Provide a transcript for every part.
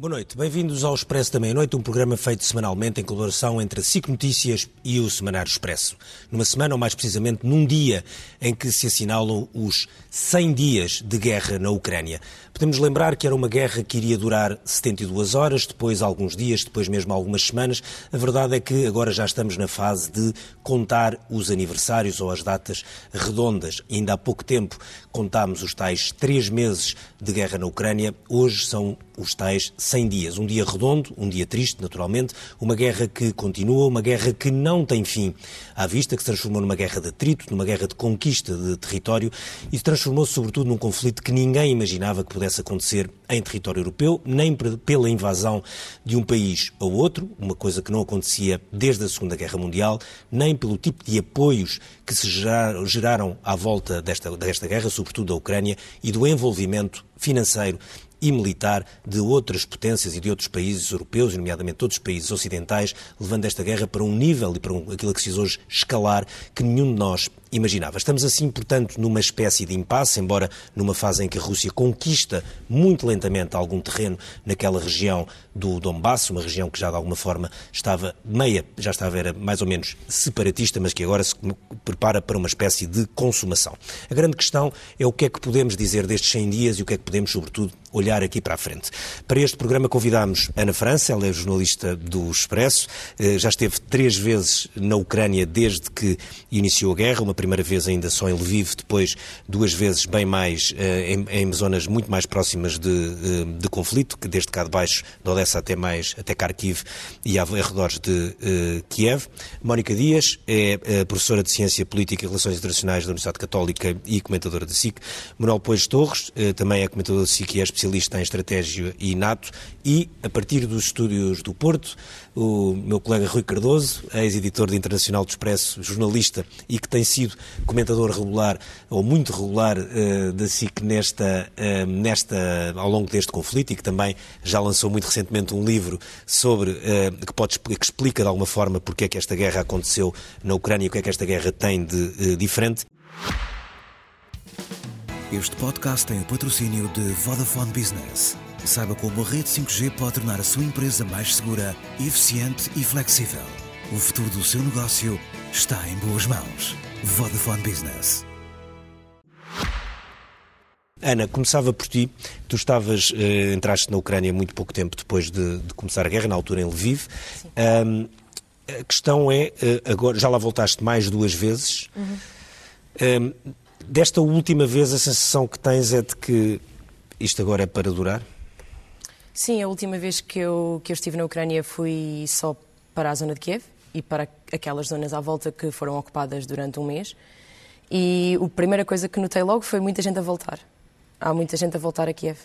Boa noite, bem-vindos ao Expresso da Meia-Noite, um programa feito semanalmente em colaboração entre a SIC Notícias e o Semanário Expresso. Numa semana, ou mais precisamente num dia, em que se assinalam os 100 dias de guerra na Ucrânia. Podemos lembrar que era uma guerra que iria durar 72 horas, depois alguns dias, depois mesmo algumas semanas. A verdade é que agora já estamos na fase de contar os aniversários ou as datas redondas. Ainda há pouco tempo contámos os tais três meses de guerra na Ucrânia, hoje são os tais 100 dias. Um dia redondo, um dia triste, naturalmente, uma guerra que continua, uma guerra que não tem fim. À vista, que se transformou numa guerra de atrito, numa guerra de conquista de território. E se transformou-se sobretudo num conflito que ninguém imaginava que pudesse acontecer em território europeu, nem pela invasão de um país ou outro, uma coisa que não acontecia desde a Segunda Guerra Mundial, nem pelo tipo de apoios que se geraram à volta desta, desta guerra, sobretudo da Ucrânia, e do envolvimento financeiro e militar de outras potências e de outros países europeus, nomeadamente todos os países ocidentais, levando esta guerra para um nível e para um, aquilo que se diz hoje escalar que nenhum de nós imaginava. Estamos assim, portanto, numa espécie de impasse, embora numa fase em que a Rússia conquista muito lentamente algum terreno naquela região do Donbass, uma região que já de alguma forma estava meia, já estava era mais ou menos separatista, mas que agora se prepara para uma espécie de consumação. A grande questão é o que é que podemos dizer destes 100 dias e o que é que podemos, sobretudo, olhar aqui para a frente. Para este programa convidámos Ana França, ela é jornalista do Expresso, eh, já esteve três vezes na Ucrânia desde que iniciou a guerra, uma primeira vez ainda só em Lviv, depois duas vezes bem mais eh, em, em zonas muito mais próximas de, eh, de, conflito, que desde cá de baixo, de Odessa até mais, até Kharkiv e arredores de uh, Kiev. Mónica Dias é professora de Ciência Política e Relações Internacionais da Universidade Católica e comentadora da SIC. Manuel Pois Torres também é comentador da SIC e é especialista em estratégia e NATO e, a partir dos estúdios do Porto, o meu colega Rui Cardoso, ex-editor de Internacional do Expresso, jornalista e que tem sido comentador regular, ou muito regular, uh, da SIC nesta, uh, nesta, ao longo deste conflito e que também já lançou muito recentemente um livro sobre, uh, que, pode, que explica de alguma forma porque é que esta guerra aconteceu na Ucrânia e o que é que esta guerra tem de diferente. Este podcast tem o patrocínio de Vodafone Business. Saiba como a rede 5G pode tornar a sua empresa mais segura, eficiente e flexível. O futuro do seu negócio está em boas mãos. Vodafone Business. Ana, começava por ti. Tu estavas, eh, entraste na Ucrânia muito pouco tempo depois de, de começar a guerra, na altura em Lviv. Um, a questão é, eh, agora já lá voltaste mais duas vezes. Uhum. Um, desta última vez, a sensação que tens é de que isto agora é para durar? Sim, a última vez que eu, que eu estive na Ucrânia fui só para a zona de Kiev e para aquelas zonas à volta que foram ocupadas durante um mês. E a primeira coisa que notei logo foi muita gente a voltar. Há muita gente a voltar a Kiev.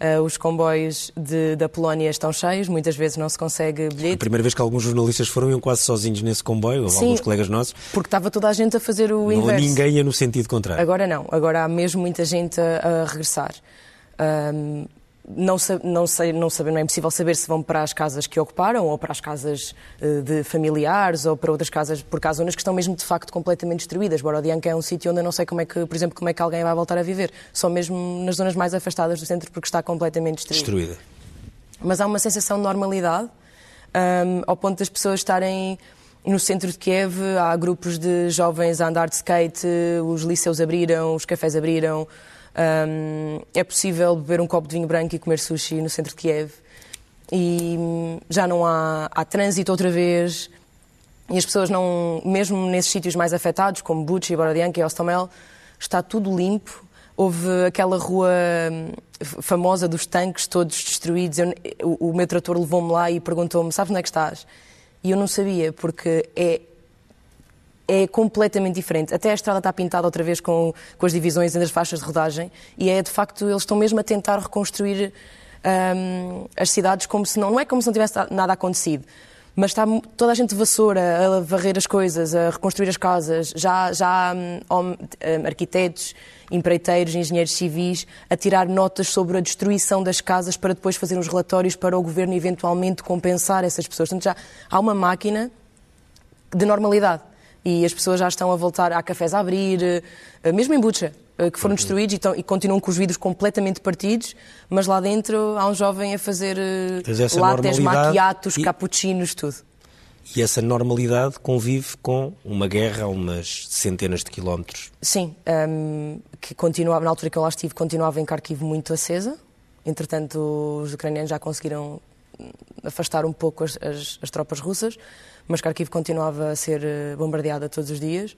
Uh, os comboios de, da Polónia estão cheios, muitas vezes não se consegue bilhete. A primeira vez que alguns jornalistas foram iam quase sozinhos nesse comboio, Sim, alguns colegas nossos. Porque estava toda a gente a fazer o não inverso. ninguém ia no sentido contrário. Agora não, agora há mesmo muita gente a, a regressar. Um, não, não, sei, não, não é impossível saber se vão para as casas que ocuparam ou para as casas uh, de familiares ou para outras casas, porque há zonas que estão mesmo de facto completamente destruídas. Borodianka é um sítio onde eu não sei como é que, por exemplo, como é que alguém vai voltar a viver. Só mesmo nas zonas mais afastadas do centro porque está completamente destruída. Destruída. Mas há uma sensação de normalidade um, ao ponto das pessoas estarem no centro de Kiev, há grupos de jovens a andar de skate, os liceus abriram, os cafés abriram. Um, é possível beber um copo de vinho branco e comer sushi no centro de Kiev. E hum, já não há, há trânsito outra vez. E as pessoas não, mesmo nesses sítios mais afetados, como Bucha, Borodianka e Ostomel, está tudo limpo. Houve aquela rua hum, famosa dos tanques todos destruídos. Eu, o, o meu trator levou-me lá e perguntou-me: Sabes onde é que estás? E eu não sabia, porque é é completamente diferente. Até a estrada está pintada outra vez com, com as divisões entre as faixas de rodagem e é de facto, eles estão mesmo a tentar reconstruir um, as cidades como se não, não é como se não tivesse nada acontecido. Mas está toda a gente vassoura a varrer as coisas, a reconstruir as casas. Já, já há um, um, arquitetos, empreiteiros, engenheiros civis a tirar notas sobre a destruição das casas para depois fazer uns relatórios para o governo eventualmente compensar essas pessoas. Portanto, já há uma máquina de normalidade e as pessoas já estão a voltar, há cafés a abrir, eh, mesmo em Bucha. eh, que foram destruídos e, estão, e, continuam com os vidros completamente partidos, mas lá dentro há um jovem a fazer lattes, maquiatos, e... cappuccinos, tudo. E essa normalidade convive com uma guerra a umas centenas de quilómetros. Sim, um, ehm, que continuava, na altura que eu lá estive, continuava em Kharkiv muito acesa. Entretanto, os ucranianos já conseguiram afastar um pouco as, as, as tropas russas, mas Kharkiv continuava a ser eh, bombardeada todos os dias.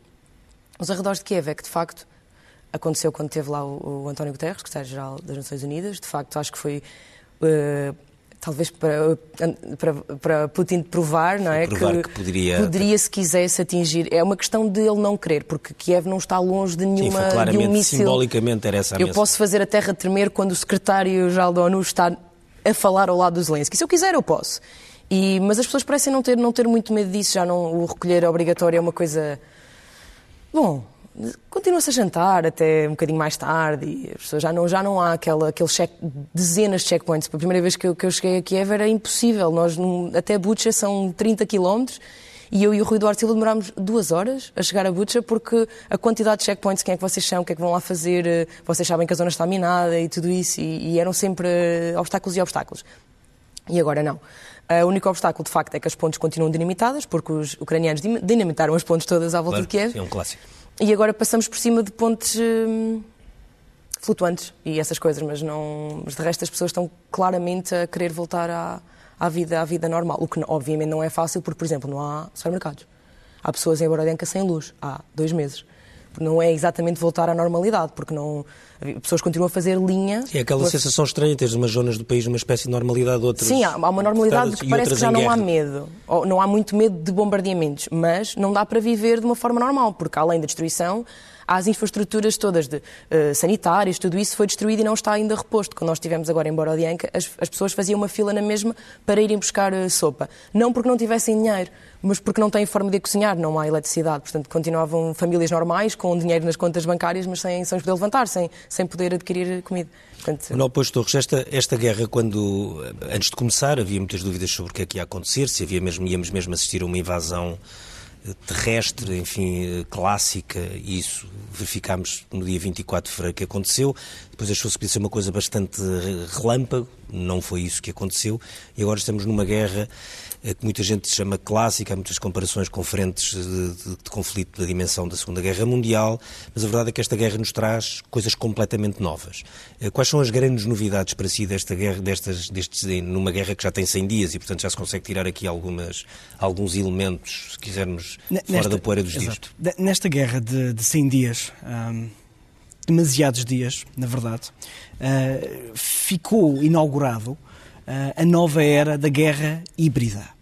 Os arredores de Kiev é que, de facto, aconteceu quando teve lá o, o António Guterres, secretário-geral das Nações Unidas. De facto, acho que foi uh, talvez para, para, para, Putin provar, não é? Provar que, que, poderia... poderia, se quisesse, atingir. É uma questão de ele não querer, porque Kiev não está longe de nenhuma. Sim, claramente, de um míssil. simbolicamente era essa a Eu posso fazer a terra tremer quando o secretário-geral da ONU está a falar ao lado do Zelensky. Se eu quiser, eu posso. E, mas as pessoas parecem não ter, não ter muito medo disso, já não o recolher obrigatório é uma coisa. Bom, continua-se a jantar até um bocadinho mais tarde e as pessoas já não, já não há aquela, aquele check, dezenas de checkpoints. A primeira vez que eu, que eu cheguei a Kiev era impossível. Nós, até Butcha são 30 quilómetros e eu e o Rui Duarte Silva demorámos duas horas a chegar a Butcha porque a quantidade de checkpoints, quem é que vocês são, o que é que vão lá fazer, eh, vocês sabem que a zona está minada e tudo isso, e, e eram sempre eh, obstáculos e obstáculos. E agora não. Uh, o único obstáculo, de facto, é que as pontes continuam dinamitadas, porque os ucranianos dinamitaram as pontes todas à volta claro, de Kiev. É um clássico. E agora passamos por cima de pontes hum, flutuantes e essas coisas, mas, não, mas de resto as pessoas estão claramente a querer voltar à, à, vida, à vida normal. O que, obviamente, não é fácil, porque, por exemplo, não há supermercados. Há pessoas em Borodenka sem luz há dois meses não é exatamente voltar à normalidade, porque não, pessoas continuam a fazer linha. É aquela sensação estranha, teres umas zonas do país uma espécie de normalidade, outras. Sim, há uma normalidade que parece que já não há medo, não há muito medo de bombardeamentos, mas não dá para viver de uma forma normal, porque além da destruição, as infraestruturas todas de uh, sanitárias, tudo isso foi destruído e não está ainda reposto. Quando nós estivemos agora em Borodianka, as, as pessoas faziam uma fila na mesma para irem buscar uh, sopa. Não porque não tivessem dinheiro, mas porque não têm forma de cozinhar, não há eletricidade. Portanto, continuavam famílias normais, com dinheiro nas contas bancárias, mas sem, sem poder levantar, sem, sem poder adquirir comida. Portanto... Manuel Pois Torres, esta, esta guerra, quando, antes de começar, havia muitas dúvidas sobre o que é que ia acontecer, se havia mesmo, íamos mesmo assistir a uma invasão terrestre, enfim, clássica, e isso verificámos no dia 24 de fevereiro que aconteceu. Depois achou-se que podia ser uma coisa bastante relâmpago, não foi isso que aconteceu, e agora estamos numa guerra que muita gente chama clássica, há muitas comparações com frentes de, de, de, conflito da dimensão da Segunda Guerra Mundial, mas a verdade é que esta guerra nos traz coisas completamente novas. Eh, quais são as grandes novidades para si desta guerra, destas, destes, numa guerra que já tem 100 dias e, portanto, já se consegue tirar aqui algumas, alguns elementos, se quisermos, Nesta, fora da poeira dos exato. dias? Nesta guerra de, de 100 dias. Hum demasiados dias, na verdade, uh, ficou inaugurado uh, a nova era da guerra híbrida.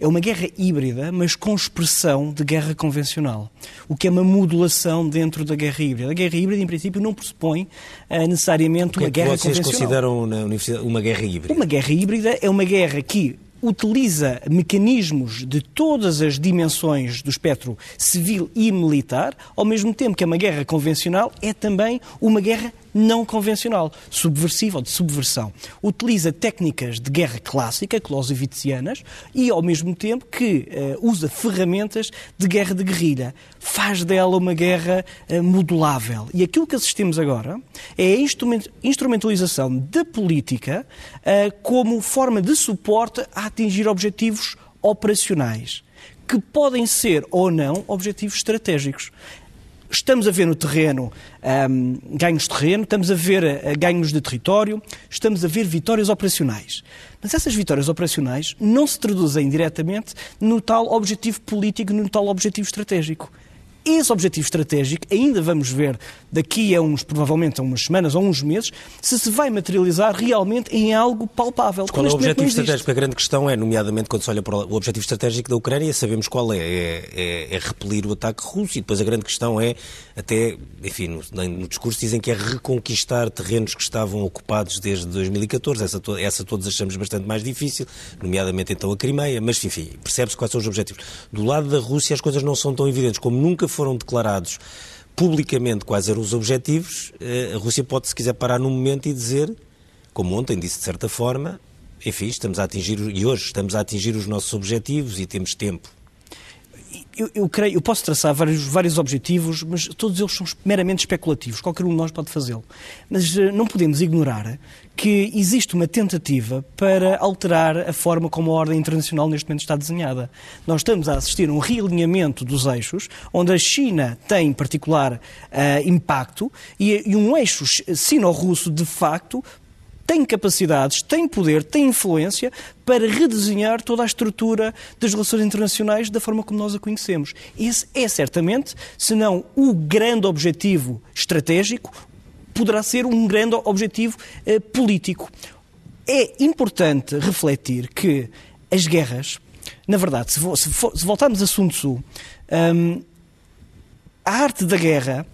É uma guerra híbrida, mas com expressão de guerra convencional, o que é uma modulação dentro da guerra híbrida. A guerra híbrida, em princípio, não pressupõe uh, necessariamente uma é guerra vocês convencional. vocês consideram na universidade uma guerra híbrida? Uma guerra híbrida é uma guerra que utiliza mecanismos de todas as dimensões do espectro civil e militar, ao mesmo tempo que é uma guerra convencional, é também uma guerra não convencional, subversiva ou de subversão. Utiliza técnicas de guerra clássica, clausewitzianas, e ao mesmo tempo que uh, usa ferramentas de guerra de guerrilha. Faz dela uma guerra uh, modulável. E aquilo que assistimos agora é a instrumentalização da política uh, como forma de suporte a atingir objetivos operacionais que podem ser ou não objetivos estratégicos. Estamos a ver no terreno um, ganhos de terreno, estamos a ver uh, ganhos de território, estamos a ver vitórias operacionais. Mas essas vitórias operacionais não se traduzem diretamente no tal objetivo político, no tal objetivo estratégico. Esse objetivo estratégico, ainda vamos ver daqui a uns, provavelmente a umas semanas ou uns meses, se se vai materializar realmente em algo palpável. Qual é o objetivo estratégico? A grande questão é, nomeadamente, quando se olha para o objetivo estratégico da Ucrânia, sabemos qual é. É, é, é repelir o ataque russo e depois a grande questão é, até, enfim, no, no, discurso dizem que é reconquistar terrenos que estavam ocupados desde 2014. Essa, essa todos achamos bastante mais difícil, nomeadamente então a Crimeia, mas enfim, percebe-se quais são os objetivos. Do lado da Rússia as coisas não são tão evidentes como nunca foram declarados publicamente quais eram os objetivos, eh, a Rússia pode, se quiser, parar num momento e dizer, como ontem disse de certa forma, enfim, estamos a atingir, e hoje estamos a atingir os nossos objetivos e temos tempo. Eu, eu, creio, eu posso traçar vários, vários objetivos, mas todos eles são meramente especulativos. Qualquer um de nós pode fazê-lo. Mas uh, não podemos ignorar que existe uma tentativa para alterar a forma como a ordem internacional neste momento está desenhada. Nós estamos a assistir a um realinhamento dos eixos, onde a China tem particular uh, impacto e, e um eixo sino-russo, de facto, tem capacidades, tem poder, tem influência para redesenhar toda a estrutura das relações internacionais da forma como nós a conhecemos. Esse é certamente, se não o grande objetivo estratégico, poderá ser um grande objetivo eh, político. É importante refletir que as guerras, na verdade, se, se, se voltarmos a Sun Tzu, um, a arte da guerra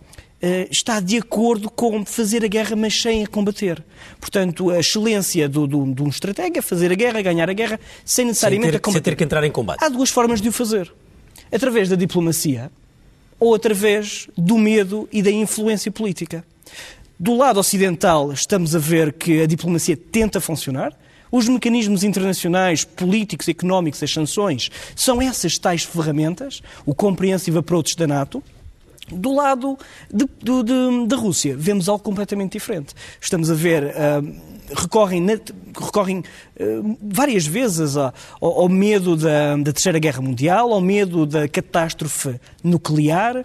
está de acordo com fazer a guerra, mas sem a combater. Portanto, a excelência do, do, de um estratega é fazer a guerra, ganhar a guerra, sem necessariamente sem ter, a combater. Sem ter que entrar em combate. Há duas formas de o fazer. Através da diplomacia ou através do medo e da influência política. Do lado ocidental, estamos a ver que a diplomacia tenta funcionar. Os mecanismos internacionais, políticos, económicos, as sanções, são essas tais ferramentas, o comprehensive approach da NATO, do lado da Rússia, vemos algo completamente diferente. Estamos a ver. Uh, recorrem, recorrem uh, várias vezes ao, ao medo da, da, Terceira Guerra Mundial, ao medo da catástrofe nuclear, uh,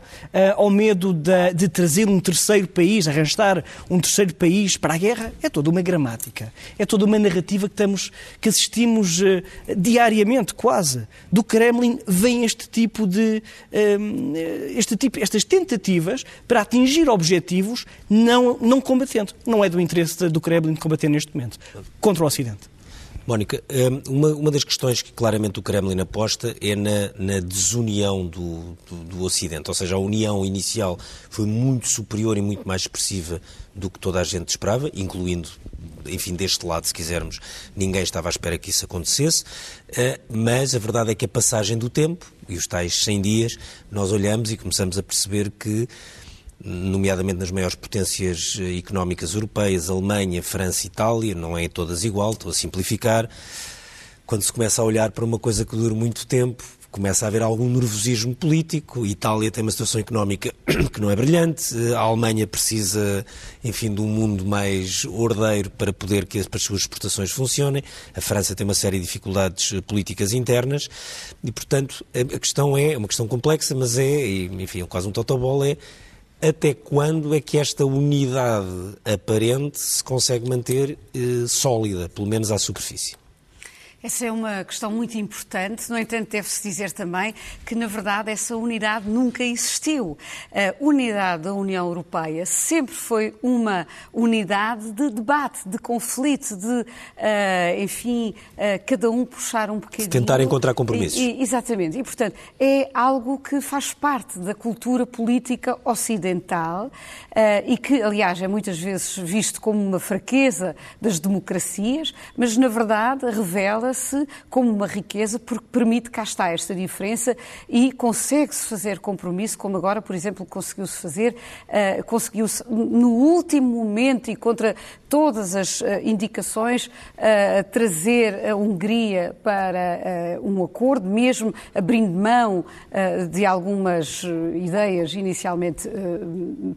ao medo de trazer um terceiro país, arrastar um terceiro país para a guerra. É toda uma gramática, é toda uma narrativa que, estamos, que assistimos uh, diariamente, quase. Do Kremlin vem este tipo de. este tipo, estas tentativas para atingir objetivos não, não combatendo. Não é do interesse do Kremlin combater neste momento contra o Ocidente. Mónica, hum, uma, uma das questões que claramente o Kremlin aposta é na, na desunião do, do, do, Ocidente, ou seja, a união inicial foi muito superior e muito mais expressiva do que toda a gente esperava, incluindo, enfim, deste lado, se quisermos, ninguém estava à espera que isso acontecesse, uh, mas a verdade é que a passagem do tempo, e os tais 100 dias, nós olhamos e começamos a perceber que nomeadamente nas maiores potências eh, económicas europeias, Alemanha, França e Itália, não é todas igual, estou a simplificar. Quando se começa a olhar para uma coisa que dura muito tempo, começa a haver algum nervosismo político. A Itália tem uma situação económica que não é brilhante. A Alemanha precisa, enfim, de um mundo mais ordeiro para poder que as suas exportações funcionem. A França tem uma série de dificuldades eh, políticas internas e, portanto, a questão é, é uma questão complexa, mas é, enfim, quase um totobola, é até quando é que esta unidade aparente se consegue manter eh, sólida, pelo menos à superfície? Essa é uma questão muito importante. No entanto, deve-se dizer também que, na verdade, essa unidade nunca existiu. A unidade da União Europeia sempre foi uma unidade de debate, de conflito, de, uh, enfim, uh, cada um puxar um bocadinho. De tentar encontrar compromissos. E, e, exatamente. E, portanto, é algo que faz parte da cultura política ocidental uh, e que, aliás, é muitas vezes visto como uma fraqueza das democracias, mas, na verdade, revela se como uma riqueza porque permite cá está esta diferença e consegue-se fazer compromisso, como agora, por exemplo, conseguiu-se fazer, uh, conseguiu-se no último momento e contra todas as uh, indicações uh, trazer a Hungria para um acordo, mesmo abrindo mão de algumas ideias inicialmente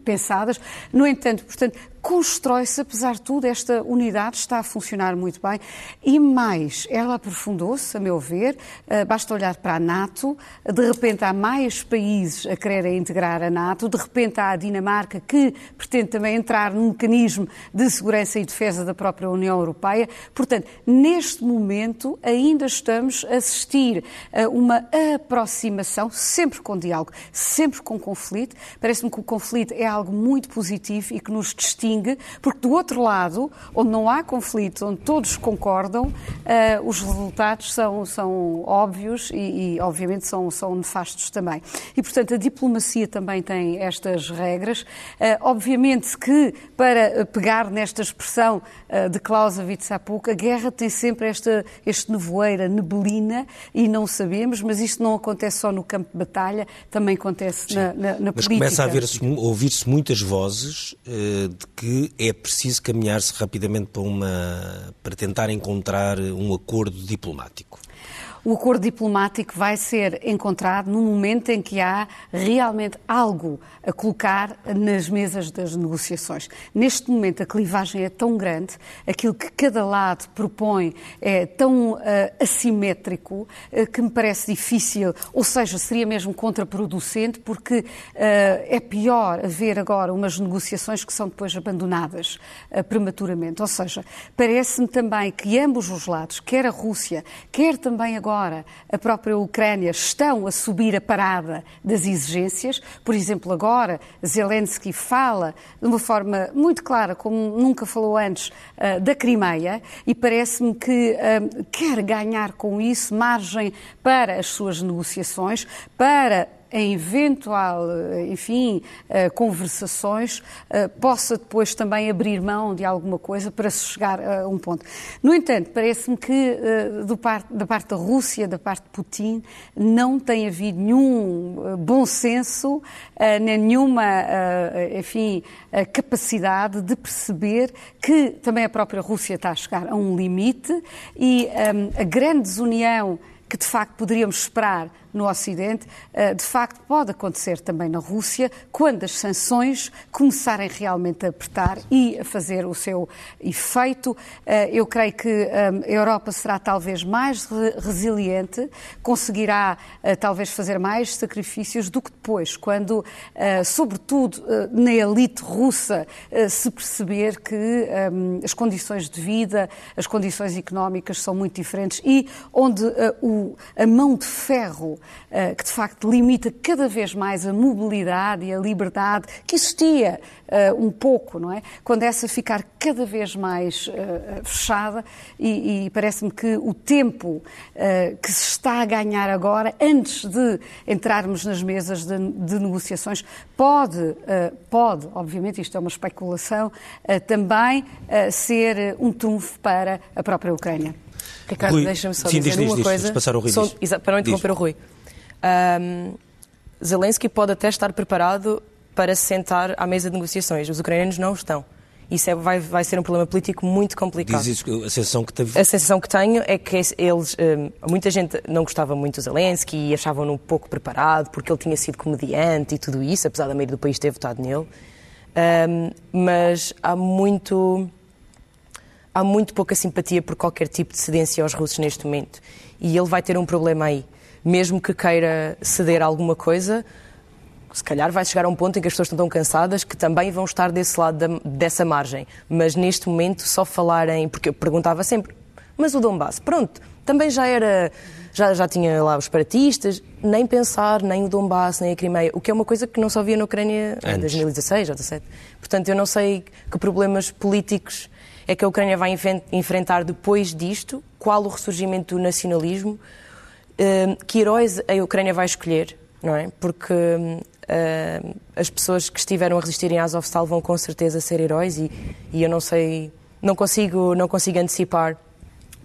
pensadas. No entanto, portanto, constrói-se, apesar de tudo, esta unidade está a funcionar muito bem e mais, ela aprofundou-se, a meu ver, eh, basta olhar para a NATO, de repente há mais países a quererem integrar a NATO, de repente há a Dinamarca que pretende também entrar num mecanismo de segurança e defesa da própria União Europeia. Portanto, neste momento ainda estamos a assistir a uma aproximação, sempre com diálogo, sempre com conflito. Parece-me que o conflito é algo muito positivo e que nos distingue porque do outro lado, onde não há conflito, onde todos concordam, uh, os resultados são, são óbvios e, e obviamente, são, são nefastos também. E, portanto, a diplomacia também tem estas regras. Uh, obviamente que, para pegar nesta expressão uh, de Clausewitz há pouco, a guerra tem sempre esta, este nevoeiro, a neblina, e não sabemos, mas isto não acontece só no campo de batalha, também acontece na, na, na mas política. Mas começa a ouvir-se muitas vozes uh, de que que é preciso caminhar-se rapidamente para, uma, para tentar encontrar um acordo diplomático. O acordo diplomático vai ser encontrado no momento em que há realmente algo a colocar nas mesas das negociações. Neste momento, a clivagem é tão grande, aquilo que cada lado propõe é tão uh, assimétrico uh, que me parece difícil, ou seja, seria mesmo contraproducente, porque uh, é pior haver agora umas negociações que são depois abandonadas prematuramente. Ou seja, parece-me também que ambos os lados, quer a Rússia, quer também agora a própria Ucrânia, estão a subir a parada das exigências. Por exemplo, agora Zelensky fala de uma forma muito clara, como nunca falou antes, da Crimeia, e parece-me que quer ganhar com isso margem para as suas negociações, para em eventual, eh, enfim, eh, conversações, eh, possa depois também abrir mão de alguma coisa para se chegar a um ponto. No entanto, parece-me que da parte da Rússia, da parte de Putin, não tem havido nenhum bom senso, nem nenhuma, enfim, capacidade de perceber que também a própria Rússia está a chegar a um limite e a grande desunião que de facto poderíamos esperar no Ocidente, eh, de facto pode acontecer também na Rússia, quando as sanções começarem realmente a apertar e a fazer o seu efeito. Eh, eu creio que eh, a Europa será talvez mais resiliente, conseguirá talvez fazer mais sacrifícios do que depois, quando, sobretudo na elite russa, se perceber que as condições de vida, as condições económicas são muito diferentes e onde a mão de ferro que de facto limita cada vez mais a mobilidade e a liberdade que existia eh, um pouco, não é? Quando essa ficar cada vez mais eh, fechada e, e parece-me que o tempo que se está a ganhar agora, antes de entrarmos nas mesas de, de negociações, pode, pode, obviamente, isto é uma especulação, também ser um trunfo para a própria Ucrânia. Ricardo, deixa-me só Sim, dizer diz, uma diz, coisa. Passar o Rui, só, para não interromper diz. o Rui. Um, Zelensky pode até estar preparado para se sentar à mesa de negociações. Os ucranianos não estão. Isso é, vai, vai ser um problema político muito complicado. Diz isso, a sensação que teve... A sensação que tenho é que eles... Muita gente não gostava muito do Zelensky e achavam-no um pouco preparado porque ele tinha sido comediante e tudo isso, apesar da maioria do país ter votado nele. Um, mas há muito... Há muito pouca simpatia por qualquer tipo de cedência aos russos neste momento. E ele vai ter um problema aí mesmo que queira ceder alguma coisa, se calhar vai chegar a um ponto em que as pessoas estão tão cansadas que também vão estar desse lado da, dessa margem. Mas neste momento, só falarem. Porque eu perguntava sempre, mas o Donbass, pronto, também já era. Já, já tinha lá os separatistas, nem pensar, nem o Donbass, nem a Crimeia, o que é uma coisa que não só havia na Ucrânia em 2016 ou 2017. Portanto, eu não sei que problemas políticos é que a Ucrânia vai enfrentar depois disto, qual o ressurgimento do nacionalismo que heróis a Ucrânia vai escolher, não é? Porque uh, as pessoas que estiveram a resistir em Azovstal vão com certeza ser heróis e, e eu não sei, não consigo, não consigo antecipar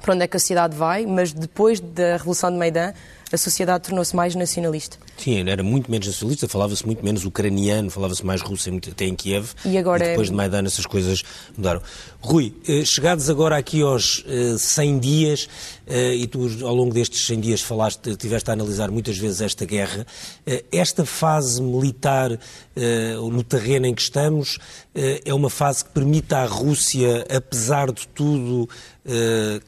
para onde é que a sociedade vai, mas depois da Revolução de Maidan a sociedade tornou-se mais nacionalista. Sim, era muito menos nacionalista, falava-se muito menos ucraniano, falava-se mais russo até em Kiev. E agora e depois é... de Maidan essas coisas mudaram. Rui, eh, chegados agora aqui aos 100 eh, dias, eh, e tu ao longo destes 100 dias falaste, tiveste a analisar muitas vezes esta guerra, esta fase militar no terreno em que estamos é uma fase que permite à Rússia, apesar de tudo,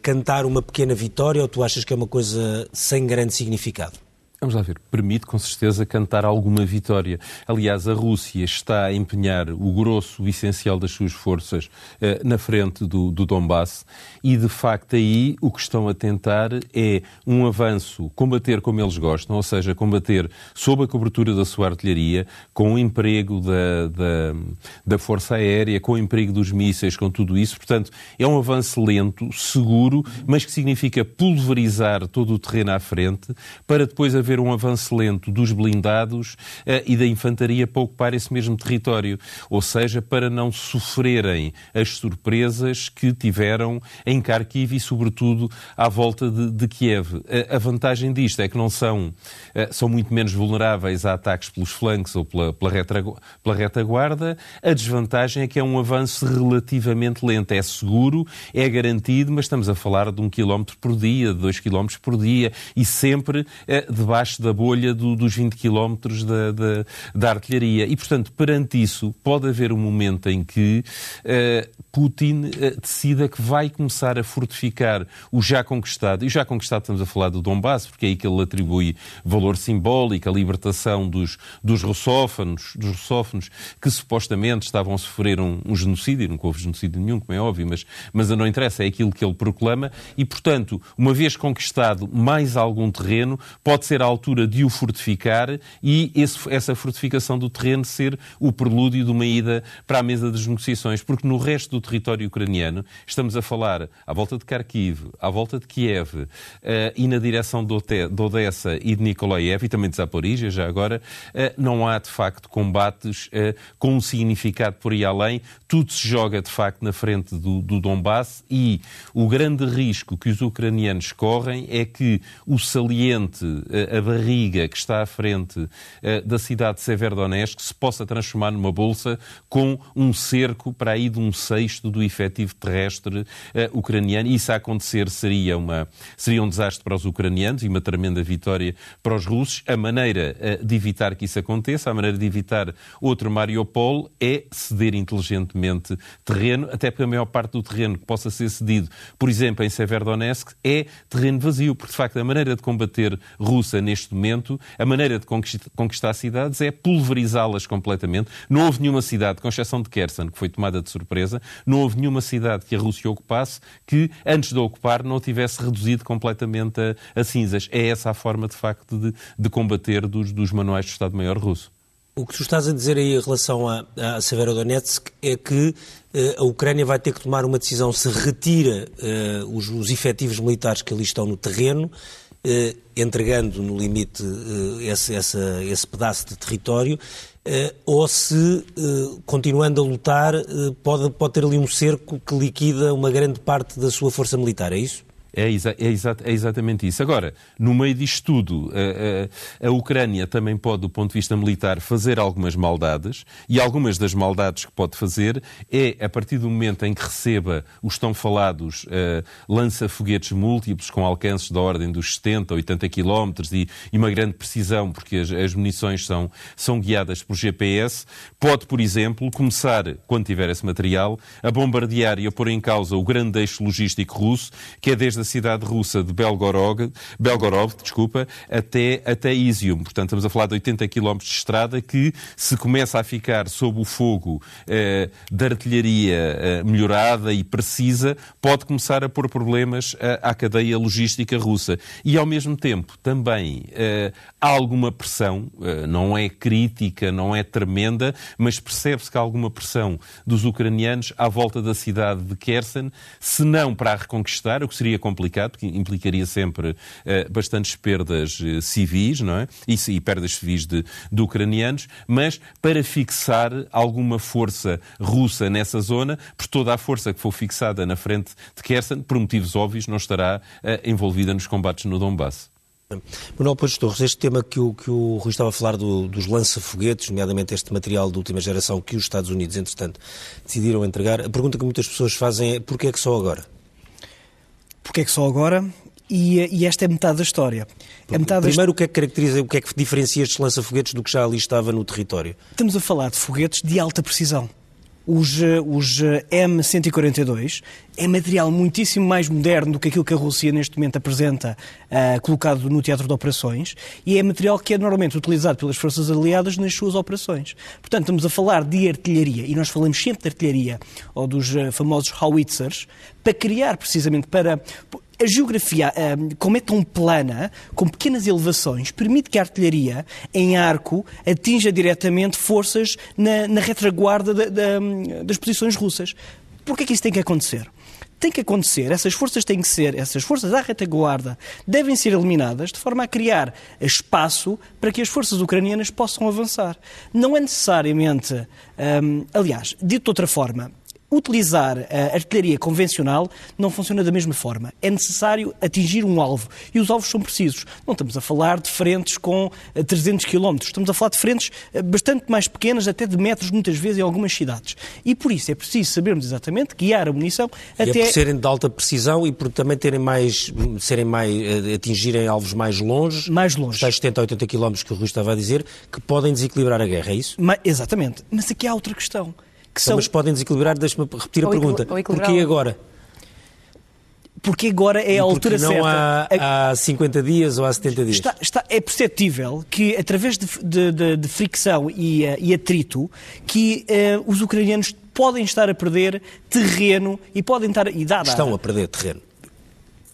cantar uma pequena vitória ou tu achas que é uma coisa sem grande significado? significado. Vamos lá ver, permite com certeza cantar alguma vitória. Aliás, a Rússia está a empenhar o grosso, o essencial das suas forças eh, na frente do, do Donbass e, de facto, aí o que estão a tentar é um avanço, combater como eles gostam, ou seja, combater sob a cobertura da sua artilharia, com o emprego da, da, da Força Aérea, com o emprego dos mísseis, com tudo isso. Portanto, é um avanço lento, seguro, mas que significa pulverizar todo o terreno à frente para depois haver haver um avanço lento dos blindados uh, e da infantaria para ocupar esse mesmo território. Ou seja, para não sofrerem as surpresas que tiveram em Kharkiv e, sobretudo, à volta de, de Kiev. Uh, a vantagem disto é que não são, são muito menos vulneráveis a ataques pelos flancos ou pela, pela, pela retaguarda. A desvantagem é que é um avanço relativamente lento. É seguro, é garantido, mas estamos a falar de um quilómetro por dia, de dois quilómetros por dia e sempre eh, debaixo da bolha do, dos 20 quilómetros da, da, da, artilharia. E, portanto, perante isso, pode haver um momento em que eh, Putin eh, decida que vai começar a fortificar o já conquistado. E já conquistado estamos a falar do Donbass, porque é aí que ele atribui valor simbólico, a libertação dos, dos russófonos, dos russófonos que supostamente estavam a sofrer um, um genocídio, nunca houve genocídio nenhum, como é óbvio, mas, mas não interessa, é aquilo que ele proclama, e, portanto, uma vez conquistado mais algum terreno, pode ser a altura de o fortificar e esse, essa fortificação do terreno ser o prelúdio de uma ida para a mesa das negociações, porque no resto do território ucraniano estamos a falar à volta de Kharkiv, à volta de Kiev uh, e na direção de, Odessa e de Nikolaev e também de Zaporizhia, já agora, uh, não há de facto combates uh, com um significado por aí além. Tudo se joga de facto na frente do, do Donbass e o grande risco que os ucranianos correm é que o saliente, a barriga que está à frente da cidade de Severodonetsk se possa transformar numa bolsa com um cerco para aí de um sexto do efetivo terrestre ucraniano. E isso a acontecer seria, uma, seria um desastre para os ucranianos e uma tremenda vitória para os russos. A maneira de evitar que isso aconteça, a maneira de evitar outro Mariupol é ceder inteligentemente terreno, até porque a maior parte do terreno que possa ser cedido, por exemplo, em Severodonetsk, é terreno vazio, porque de facto a maneira de combater russa neste momento, a maneira de conquistar cidades é pulverizá-las completamente. Não houve nenhuma cidade, com exceção de Kherson, que foi tomada de surpresa, não houve nenhuma cidade que a Rússia ocupasse que, antes de ocupar, não tivesse reduzido completamente a, a cinzas. É essa a forma, de facto, de, de combater dos, dos manuais do Estado-Maior russo. O que tu estás a dizer aí em relação a, a Severodonetsk é que uh, a Ucrânia vai ter que tomar uma decisão se retira uh, os, os efetivos militares que ali estão no terreno, uh, entregando no limite esse, essa, esse pedaço de território, ou se, continuando a lutar, pode, pode ter ali um cerco que liquida uma grande parte da sua força militar, é isso? É, exa é, exa é, exatamente isso. Agora, no meio disto tudo, a, a, a, Ucrânia também pode, do ponto de vista militar, fazer algumas maldades, e algumas das maldades que pode fazer é, a partir do momento em que receba os tão falados uh, lança-foguetes múltiplos com alcances da ordem dos 70, 80 quilómetros e, e, uma grande precisão, porque as, as, munições são, são guiadas por GPS, pode, por exemplo, começar, quando tiver esse material, a bombardear e a pôr em causa o grande eixo logístico russo, que é desde da cidade russa de Belgorod, Belgorod desculpa, até, até Izium. Portanto, estamos a falar de 80 km de estrada que, se começa a ficar sob o fogo eh, da artilharia eh, melhorada e precisa, pode começar a pôr problemas eh, à cadeia logística russa. E, ao mesmo tempo, também eh, há alguma pressão, eh, não é crítica, não é tremenda, mas percebe-se que há alguma pressão dos ucranianos à volta da cidade de Kherson, se não para a reconquistar, o que seria complicado, porque implicaria sempre uh, bastantes perdas uh, civis, não é? E, e perdas civis de, de ucranianos, mas para fixar alguma força russa nessa zona, por toda a força que for fixada na frente de Kherson, por motivos óbvios, não estará envolvida nos combates no Donbass. Manuel Peixes Torres, este tema que o, que o Rui estava a falar do, dos lança-foguetes, nomeadamente este material de última geração que os Estados Unidos, entretanto, decidiram entregar, a pergunta que muitas pessoas fazem é porquê é que só agora? porque é que só agora? E, e, esta é metade da história. É metade Primeiro, o que é que caracteriza, o que é que diferencia estes lança-foguetes do que já ali estava no território? Estamos a falar de foguetes de alta precisão. Os, os M142 é material muitíssimo mais moderno do que aquilo que a Rússia neste momento apresenta, uh, colocado no teatro de operações, e é material que é normalmente utilizado pelas forças aliadas nas suas operações. Portanto, estamos a falar de artilharia, e nós falamos sempre de artilharia, ou dos uh, famosos howitzers, para criar precisamente para a geografia, como é tão plana, com pequenas elevações, permite que a artilharia em arco atinja diretamente forças na, na retaguarda das posições russas. Por que é que isso tem que acontecer? tem que acontecer, essas forças têm que ser, essas forças à retaguarda devem ser eliminadas de forma a criar espaço para que as forças ucranianas possam avançar. Não é necessariamente, hum, aliás, dito de outra forma, utilizar a artilharia convencional não funciona da mesma forma. É necessário atingir um alvo e os alvos são precisos. Não estamos a falar de frentes com 300 eh, km, estamos a falar de frentes eh, bastante mais pequenas, até de metros muitas vezes em algumas cidades. E por isso é preciso sabermos exatamente guiar a munição e até... é por serem de alta precisão e por também terem mais, serem mais, eh, atingirem alvos mais longe. Mais longe. Tais 70 a 80 km que o Rui estava a dizer, que podem desequilibrar a guerra, é isso? Mas, exatamente. Mas aqui há outra questão que são... Mas podem desequilibrar, deixe-me repetir a ou pergunta. Porquê agora? Porque agora é a altura não certa. Há, há 50 dias ou há 70 dias? Está, está, é perceptível que, através de, de, de, de fricção e, uh, e, atrito, que uh, os ucranianos podem estar a perder terreno e podem estar... E dá, Estão a perder terreno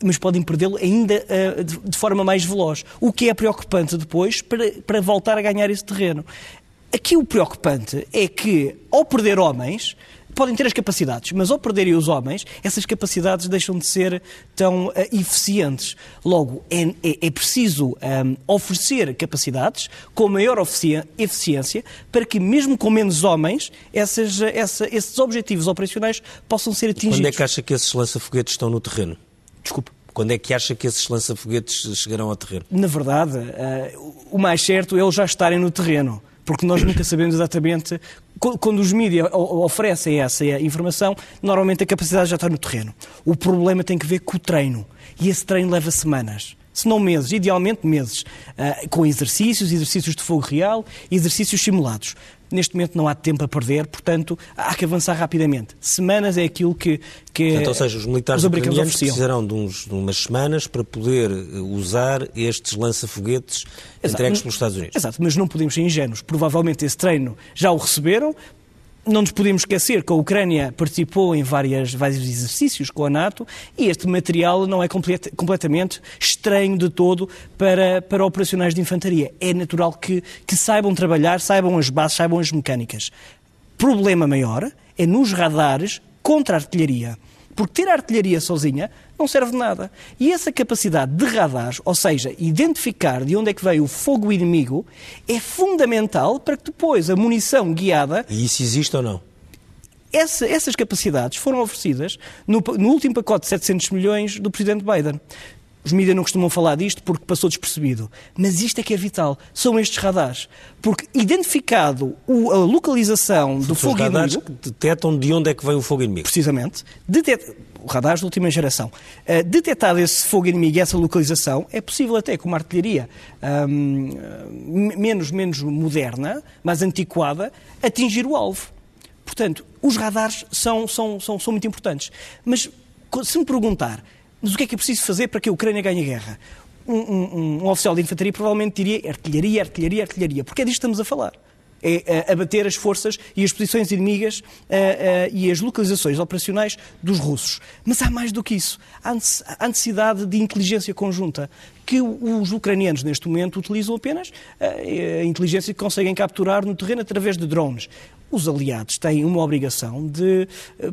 mas podem perdê-lo ainda uh, de, de, forma mais veloz. O que é preocupante depois para, para voltar a ganhar esse terreno. Aqui o preocupante é que, ao perder homens, podem ter as capacidades, mas ao perderem os homens, essas capacidades deixam de ser tão uh, eficientes. Logo, é, é, é preciso um, ehm, oferecer capacidades com maior eficiência para que, mesmo com menos homens, essas, essa, esses objetivos operacionais possam ser atingidos. Quando é que acha que esses lança-foguetes estão no terreno? Desculpe. Quando é que acha que esses lança-foguetes chegarão ao terreno? Na verdade, uh, o mais certo é eles já estarem no terreno porque nós nunca sabemos exatamente. Quando os mídias oferecem essa informação, normalmente a capacidade já está no terreno. O problema tem que ver com o treino. E esse treino leva semanas se não meses, idealmente meses, uh, com exercícios, exercícios de fogo real, exercícios simulados. Neste momento não há tempo a perder, portanto, há que avançar rapidamente. Semanas é aquilo que. que portanto, ou seja, os militares os ucranianos precisarão de, uns, de, umas semanas para poder eh, usar estes lança-foguetes entregues pelos Estados Unidos. Exato, mas não podemos ser ingênuos. Provavelmente esse treino já o receberam, não nos podemos esquecer que a Ucrânia participou em várias, vários exercícios com a NATO e este material não é complet, completamente estranho de todo para, para operacionais de infantaria. É natural que, que saibam trabalhar, saibam as bases, saibam as mecânicas. Problema maior é nos radares contra a artilharia. Porque ter artilharia sozinha não serve de nada. E essa capacidade de radares, ou seja, identificar de onde é que veio o fogo inimigo, é fundamental para que depois a munição guiada. E isso existe ou não? Essa, essas capacidades foram oferecidas no, no, último pacote de 700 milhões do Presidente Biden. Os mídias não costumam falar disto porque passou despercebido. Mas isto é que é vital. São estes radares. Porque identificado o, a localização do fogo inimigo... Os radares que detectam de onde é que vem o fogo inimigo. Precisamente. Radares de última geração. Uh, detectado esse fogo inimigo e essa localização, é possível até com uma artilharia um, menos, menos moderna, mais antiquada, atingir o alvo. Portanto, os radares são, são, são, são muito importantes. Mas se me perguntar, mas o que é que é preciso fazer para que a Ucrânia ganhe a guerra? Um, um, um oficial de infantaria provavelmente diria artilharia, artilharia, artilharia. Porque é disto que estamos a falar é abater as forças e as posições inimigas uh, uh, e as localizações operacionais dos russos. Mas há mais do que isso. Há necessidade de inteligência conjunta que os ucranianos, neste momento, utilizam apenas uh, a inteligência que conseguem capturar no terreno através de drones. Os aliados têm uma obrigação de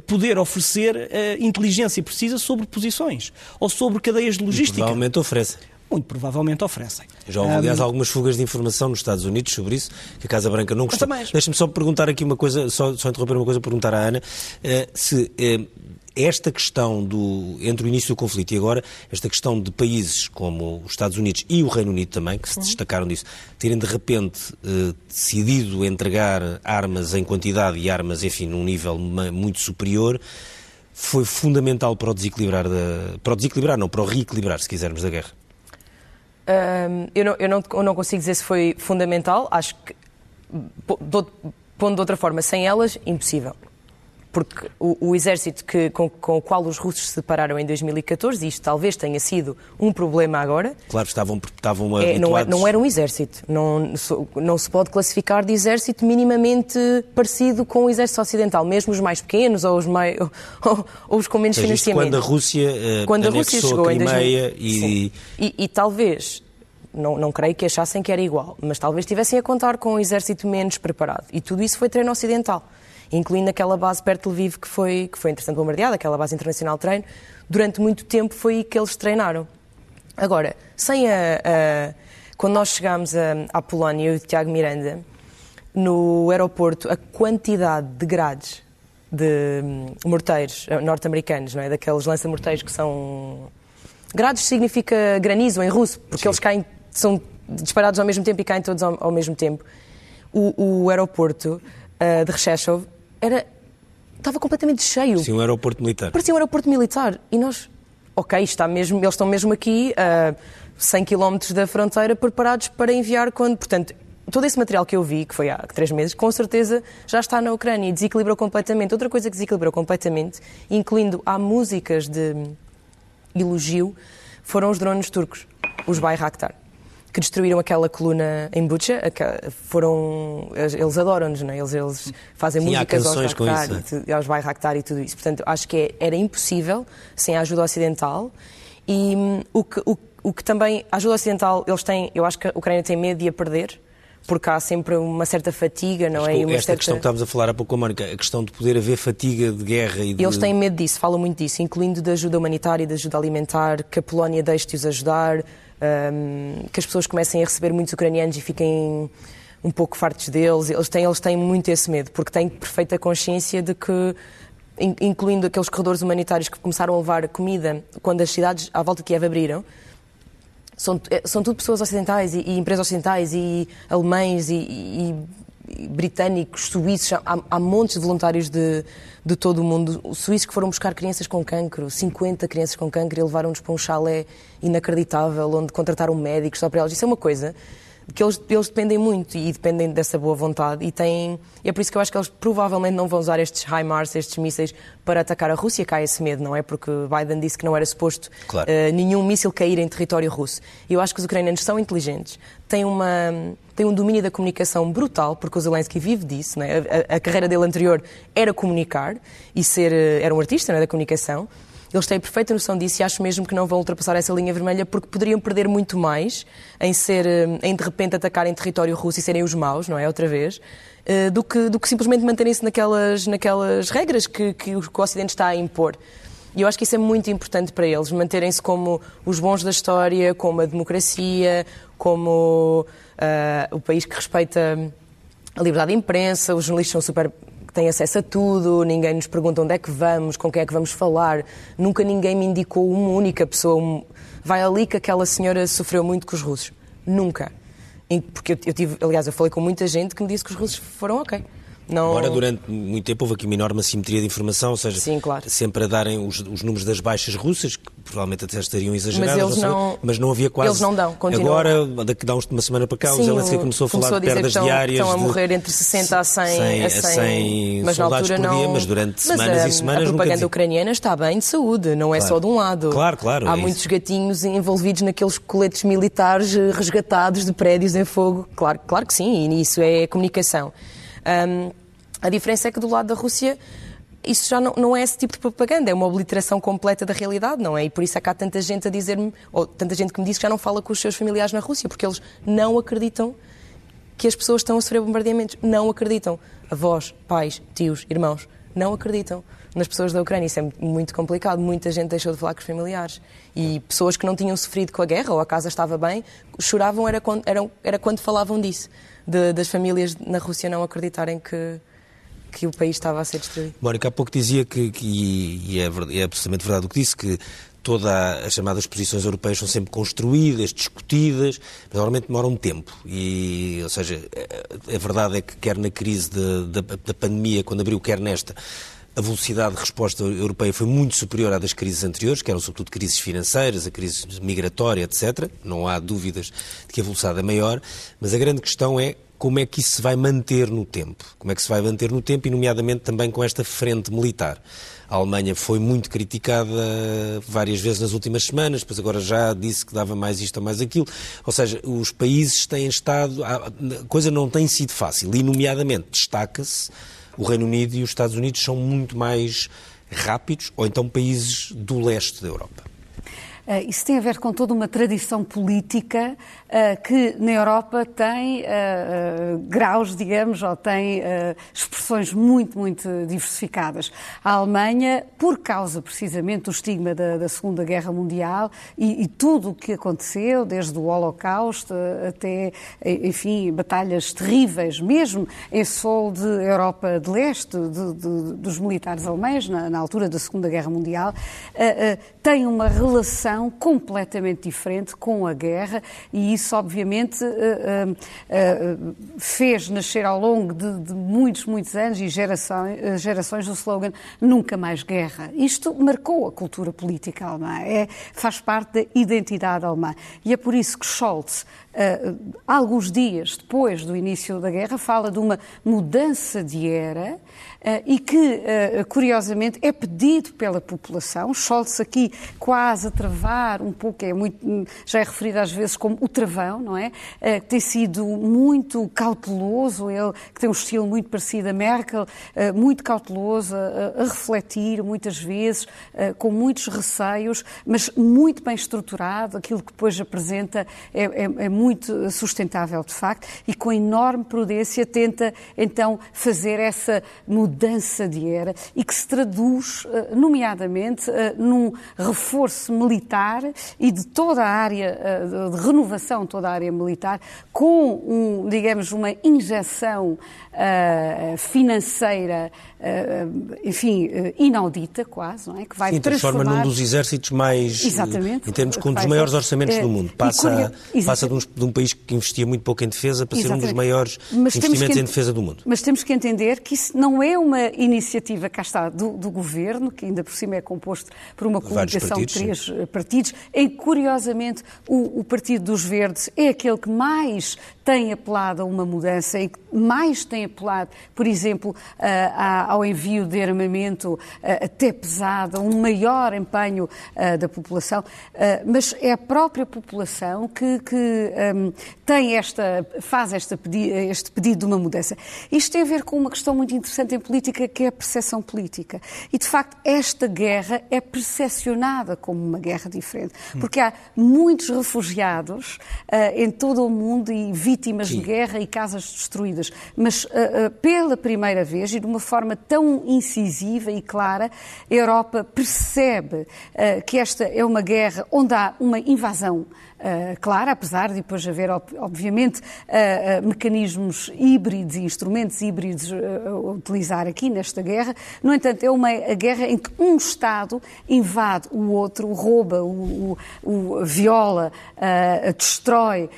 poder oferecer inteligência precisa sobre posições ou sobre cadeias de logística. E provavelmente oferecem muito provavelmente oferecem. Já houve, aliás, um... algumas fugas de informação nos Estados Unidos sobre isso, que a Casa Branca não gostou. Deixa-me só perguntar aqui uma coisa, só, só, interromper uma coisa, perguntar à Ana, uh, se uh, esta questão do, entre o início do conflito e agora, esta questão de países como os Estados Unidos e o Reino Unido também, que se destacaram disso, terem de repente uh, decidido entregar armas em quantidade e armas, enfim, num nível muito superior, foi fundamental para o desequilibrar, da, para o desequilibrar, não, para o reequilibrar, se quisermos, da guerra. Um, eu, não, eu, não, eu não consigo dizer se foi fundamental, acho que, pondo de outra forma, sem elas, impossível porque o, o exército que, com, com, o qual os russos se separaram em 2014, isto talvez tenha sido um problema agora. Claro, estavam, estavam é, não, é, não, era um exército. Não, não se pode classificar de exército minimamente parecido com o exército ocidental, mesmo os mais pequenos ou os, mais, ou, ou os com menos seja, financiamento. Quando a Rússia, uh, quando a Rússia chegou a em 2000, e... e... E talvez não, não creio que achassem que era igual, mas talvez estivessem a contar com um exército menos preparado. E tudo isso foi treino ocidental. Incluindo aquela base perto de Lviv que foi, que foi entretanto bombardeada, aquela base internacional de treino. Durante muito tempo foi aí que eles treinaram. Agora, sem a, a quando nós chegámos à Polónia, eu e o Tiago Miranda, no aeroporto, a quantidade de grades de hum, morteiros eh, norte-americanos, não é? Daqueles lança-morteiros que são. Grades significa granizo em russo, porque Sim. eles caem, são disparados ao mesmo tempo e caem todos ao, ao mesmo tempo. O, o aeroporto uh, de Resheshov era estava completamente cheio. Sim, um aeroporto militar. Parecia um aeroporto militar. E nós, ok, está mesmo, eles estão mesmo aqui a uh, 100 km da fronteira preparados para enviar quando. Portanto, todo esse material que eu vi, que foi há três meses, com certeza já está na Ucrânia e desequilibrou completamente. Outra coisa que desequilibrou completamente, incluindo há músicas de elogio, foram os drones turcos, os Bayraktar que destruíram aquela coluna em Bucha, foram, eles adoram-nos, não é? Eles, eles fazem Sim, músicas aos Bayraktar, e, aos Bayraktar e tudo isso. Portanto, acho que é, era impossível sem a ajuda ocidental e hum, o que, o, o que também, a ajuda ocidental, eles têm, eu acho que a Ucrânia tem medo de a perder, porque há sempre uma certa fatiga, não é? Esta certa... questão que estávamos a falar há pouco, Mónica, a questão de poder haver fatiga de guerra e de... Eles têm medo disso, falam muito disso, incluindo da ajuda humanitária, da ajuda alimentar, que a Polónia deixe de os ajudar, um, que as pessoas comecem a receber muitos ucranianos e fiquem um pouco fartos deles. Eles têm, eles têm muito esse medo, porque têm perfeita consciência de que incluindo aqueles corredores humanitários que começaram a levar comida quando as cidades à volta de Kiev abriram, são, eh, são tudo pessoas ocidentais e, e empresas ocidentais e alemães e, e, e britânicos, suíços, há, há, montes de voluntários de, de todo o mundo. Os suíços que foram buscar crianças com cancro, 50 crianças com cancro, e levaram-nos para um chalé inacreditável, onde contrataram médicos só para elas. Isso é uma coisa que eles, eles dependem muito e dependem dessa boa vontade e têm é por isso que eu acho que eles provavelmente não vão usar estes HIMARS, estes mísseis para atacar a Rússia, cai esse medo, não é? Porque Biden disse que não era suposto claro. uh, nenhum míssil cair em território russo. Eu acho que os ucranianos são inteligentes, têm uma têm um domínio da comunicação brutal, porque o Zelensky vive disso, é? a, a, carreira dele anterior era comunicar e ser eh, era um artista é? da comunicação. Eles têm perfeita noção disso e acho mesmo que não vão ultrapassar essa linha vermelha porque poderiam perder muito mais em ser, eh, em de repente atacarem território russo e serem os maus, não é? Outra vez, eh, do que, do que simplesmente manterem-se naquelas, naquelas regras que, que o Ocidente está a impor. E eu acho que isso é muito importante para eles, manterem-se como os bons da história, como a democracia, como uh, o país que respeita a liberdade de imprensa, os jornalistas são super tem acesso a tudo, ninguém nos pergunta onde é que vamos, com quem é que vamos falar. Nunca ninguém me indicou uma única pessoa. Um... Vai ali que aquela senhora sofreu muito com os russos. Nunca. Porque eu, eu tive, aliás, eu falei com muita gente que me disse que os russos foram ok. Não... Embora durante muito tempo houve aqui uma enorme assimetria de informação, ou seja, Sim, claro. sempre a darem os, os, números das baixas russas, que provavelmente até estariam exageradas, mas, não... mas não havia quase. Eles não dão, continuam. Agora, daqui a uma semana para cá, Sim, o Zelensky começou a falar começou de perdas estão, diárias. Estão a morrer entre 60 a 100, 100, a 100, 100 mas soldados por dia, não... mas durante semanas mas, e semanas. A propaganda ucraniana está bem de saúde, não é claro. só de um lado. Claro, claro. Há é muitos isso. gatinhos envolvidos naqueles coletes militares eh, resgatados de prédios em fogo. Claro, claro que sim, e isso é comunicação. Um, a diferença é que do lado da Rússia isso já não, não, é esse tipo de propaganda, é uma obliteração completa da realidade, não é? E por isso é que há tanta gente a dizer-me, ou tanta gente que me diz que já não fala com os seus familiares na Rússia, porque eles não acreditam que as pessoas estão a sofrer bombardeamentos. Não acreditam. Avós, pais, tios, irmãos, não acreditam nas pessoas da Ucrânia. Isso é muito complicado. Muita gente deixou de falar com os familiares. E pessoas que não tinham sofrido com a guerra, ou a casa estava bem, choravam era quando, era, era quando falavam disso. De, das famílias na Rússia não acreditarem que que o país estava a ser destruído. Mónica, há pouco dizia que, que e é, é absolutamente verdade o que disse, que todas as chamadas posições europeias são sempre construídas, discutidas, mas normalmente demoram um tempo. E, ou seja, a verdade é que quer na crise da pandemia, quando abriu, quer nesta, a velocidade de resposta europeia foi muito superior à das crises anteriores, que eram sobretudo crises financeiras, a crise migratória, etc. Não há dúvidas de que a velocidade é maior, mas a grande questão é como é que isso se vai manter no tempo. Como é que se vai manter no tempo e, nomeadamente, também com esta frente militar. A Alemanha foi muito criticada várias vezes nas últimas semanas, depois agora já disse que dava mais isto ou mais aquilo. Ou seja, os países têm estado. A coisa não tem sido fácil. E, nomeadamente, destaca-se o Reino Unido e os Estados Unidos são muito mais rápidos, ou então países do leste da Europa. Uh, isso tem a ver com toda uma tradição política uh, que na Europa tem uh, graus, digamos, ou tem expressões muito, muito diversificadas. A Alemanha, por causa precisamente do estigma da, da Segunda Guerra Mundial e, e, tudo o que aconteceu, desde o Holocausto até, enfim, batalhas terríveis, mesmo em solo de Europa de Leste, de, de, dos militares alemães, na, na, altura da Segunda Guerra Mundial, tem uma relação completamente diferente com a guerra e isso, obviamente, uh, uh, fez nascer ao longo de, de muitos, muitos anos e gerações, gerações o slogan Nunca mais guerra. Isto marcou a cultura política alemã, é, faz parte da identidade alemã. E é por isso que Scholz, alguns dias depois do início da guerra, fala de uma mudança de era eh, e que, eh, curiosamente, é pedido pela população. Scholz aqui quase a travar um pouco, é muito, já é referido às vezes como o travão, não é? Eh, tem sido muito cauteloso, ele que tem um estilo muito parecido a Merkel, muito cauteloso, a, a refletir muitas vezes, com muitos receios, mas muito bem estruturado. Aquilo que depois apresenta é, é, é muito sustentável, de facto, e com enorme prudência tenta então fazer essa mudança mudança de era e que se traduz, eh, nomeadamente, eh, num reforço militar e de toda a área, eh, de renovação toda a área militar, com, um, digamos, uma injeção financeira, enfim, inaudita quase, não é? Que vai Sim, transforma num dos exércitos mais, Exatamente, em termos com um dos maiores orçamentos do mundo. Passa, passa de um, de um, país que investia muito pouco em defesa para Exatamente. ser um dos maiores Mas investimentos em defesa do mundo. Mas temos que entender que isso não é uma iniciativa, cá está, do, do, governo, que ainda por cima é composto por uma coligação de três sim. Eh, partidos, em que, curiosamente, o, o, Partido dos Verdes é aquele que mais tem apelado a uma mudança e que mais tem apelado, por exemplo, ao envio de armamento até pesado, a um maior empenho da população, mas é a própria população que, que um, tem esta, faz esta pedi este pedido de uma mudança. Isto tem a ver com uma questão muito interessante em política, que é a percepção política. E, de facto, esta guerra é percepcionada como uma guerra diferente, porque há muitos refugiados uh, em todo o mundo e vítimas Sim. de guerra e casas destruídas. Mas uh, uh, pela primeira vez e de uma forma tão incisiva e clara, a Europa percebe uh, que esta é uma guerra onde há uma invasão clara, apesar de depois haver, obviamente, uh, uh, mecanismos híbridos e instrumentos híbridos a utilizar aqui nesta guerra. No entanto, é uma guerra em que um Estado invade o outro, rouba, o, o, o viola, destrói,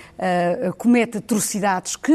comete atrocidades que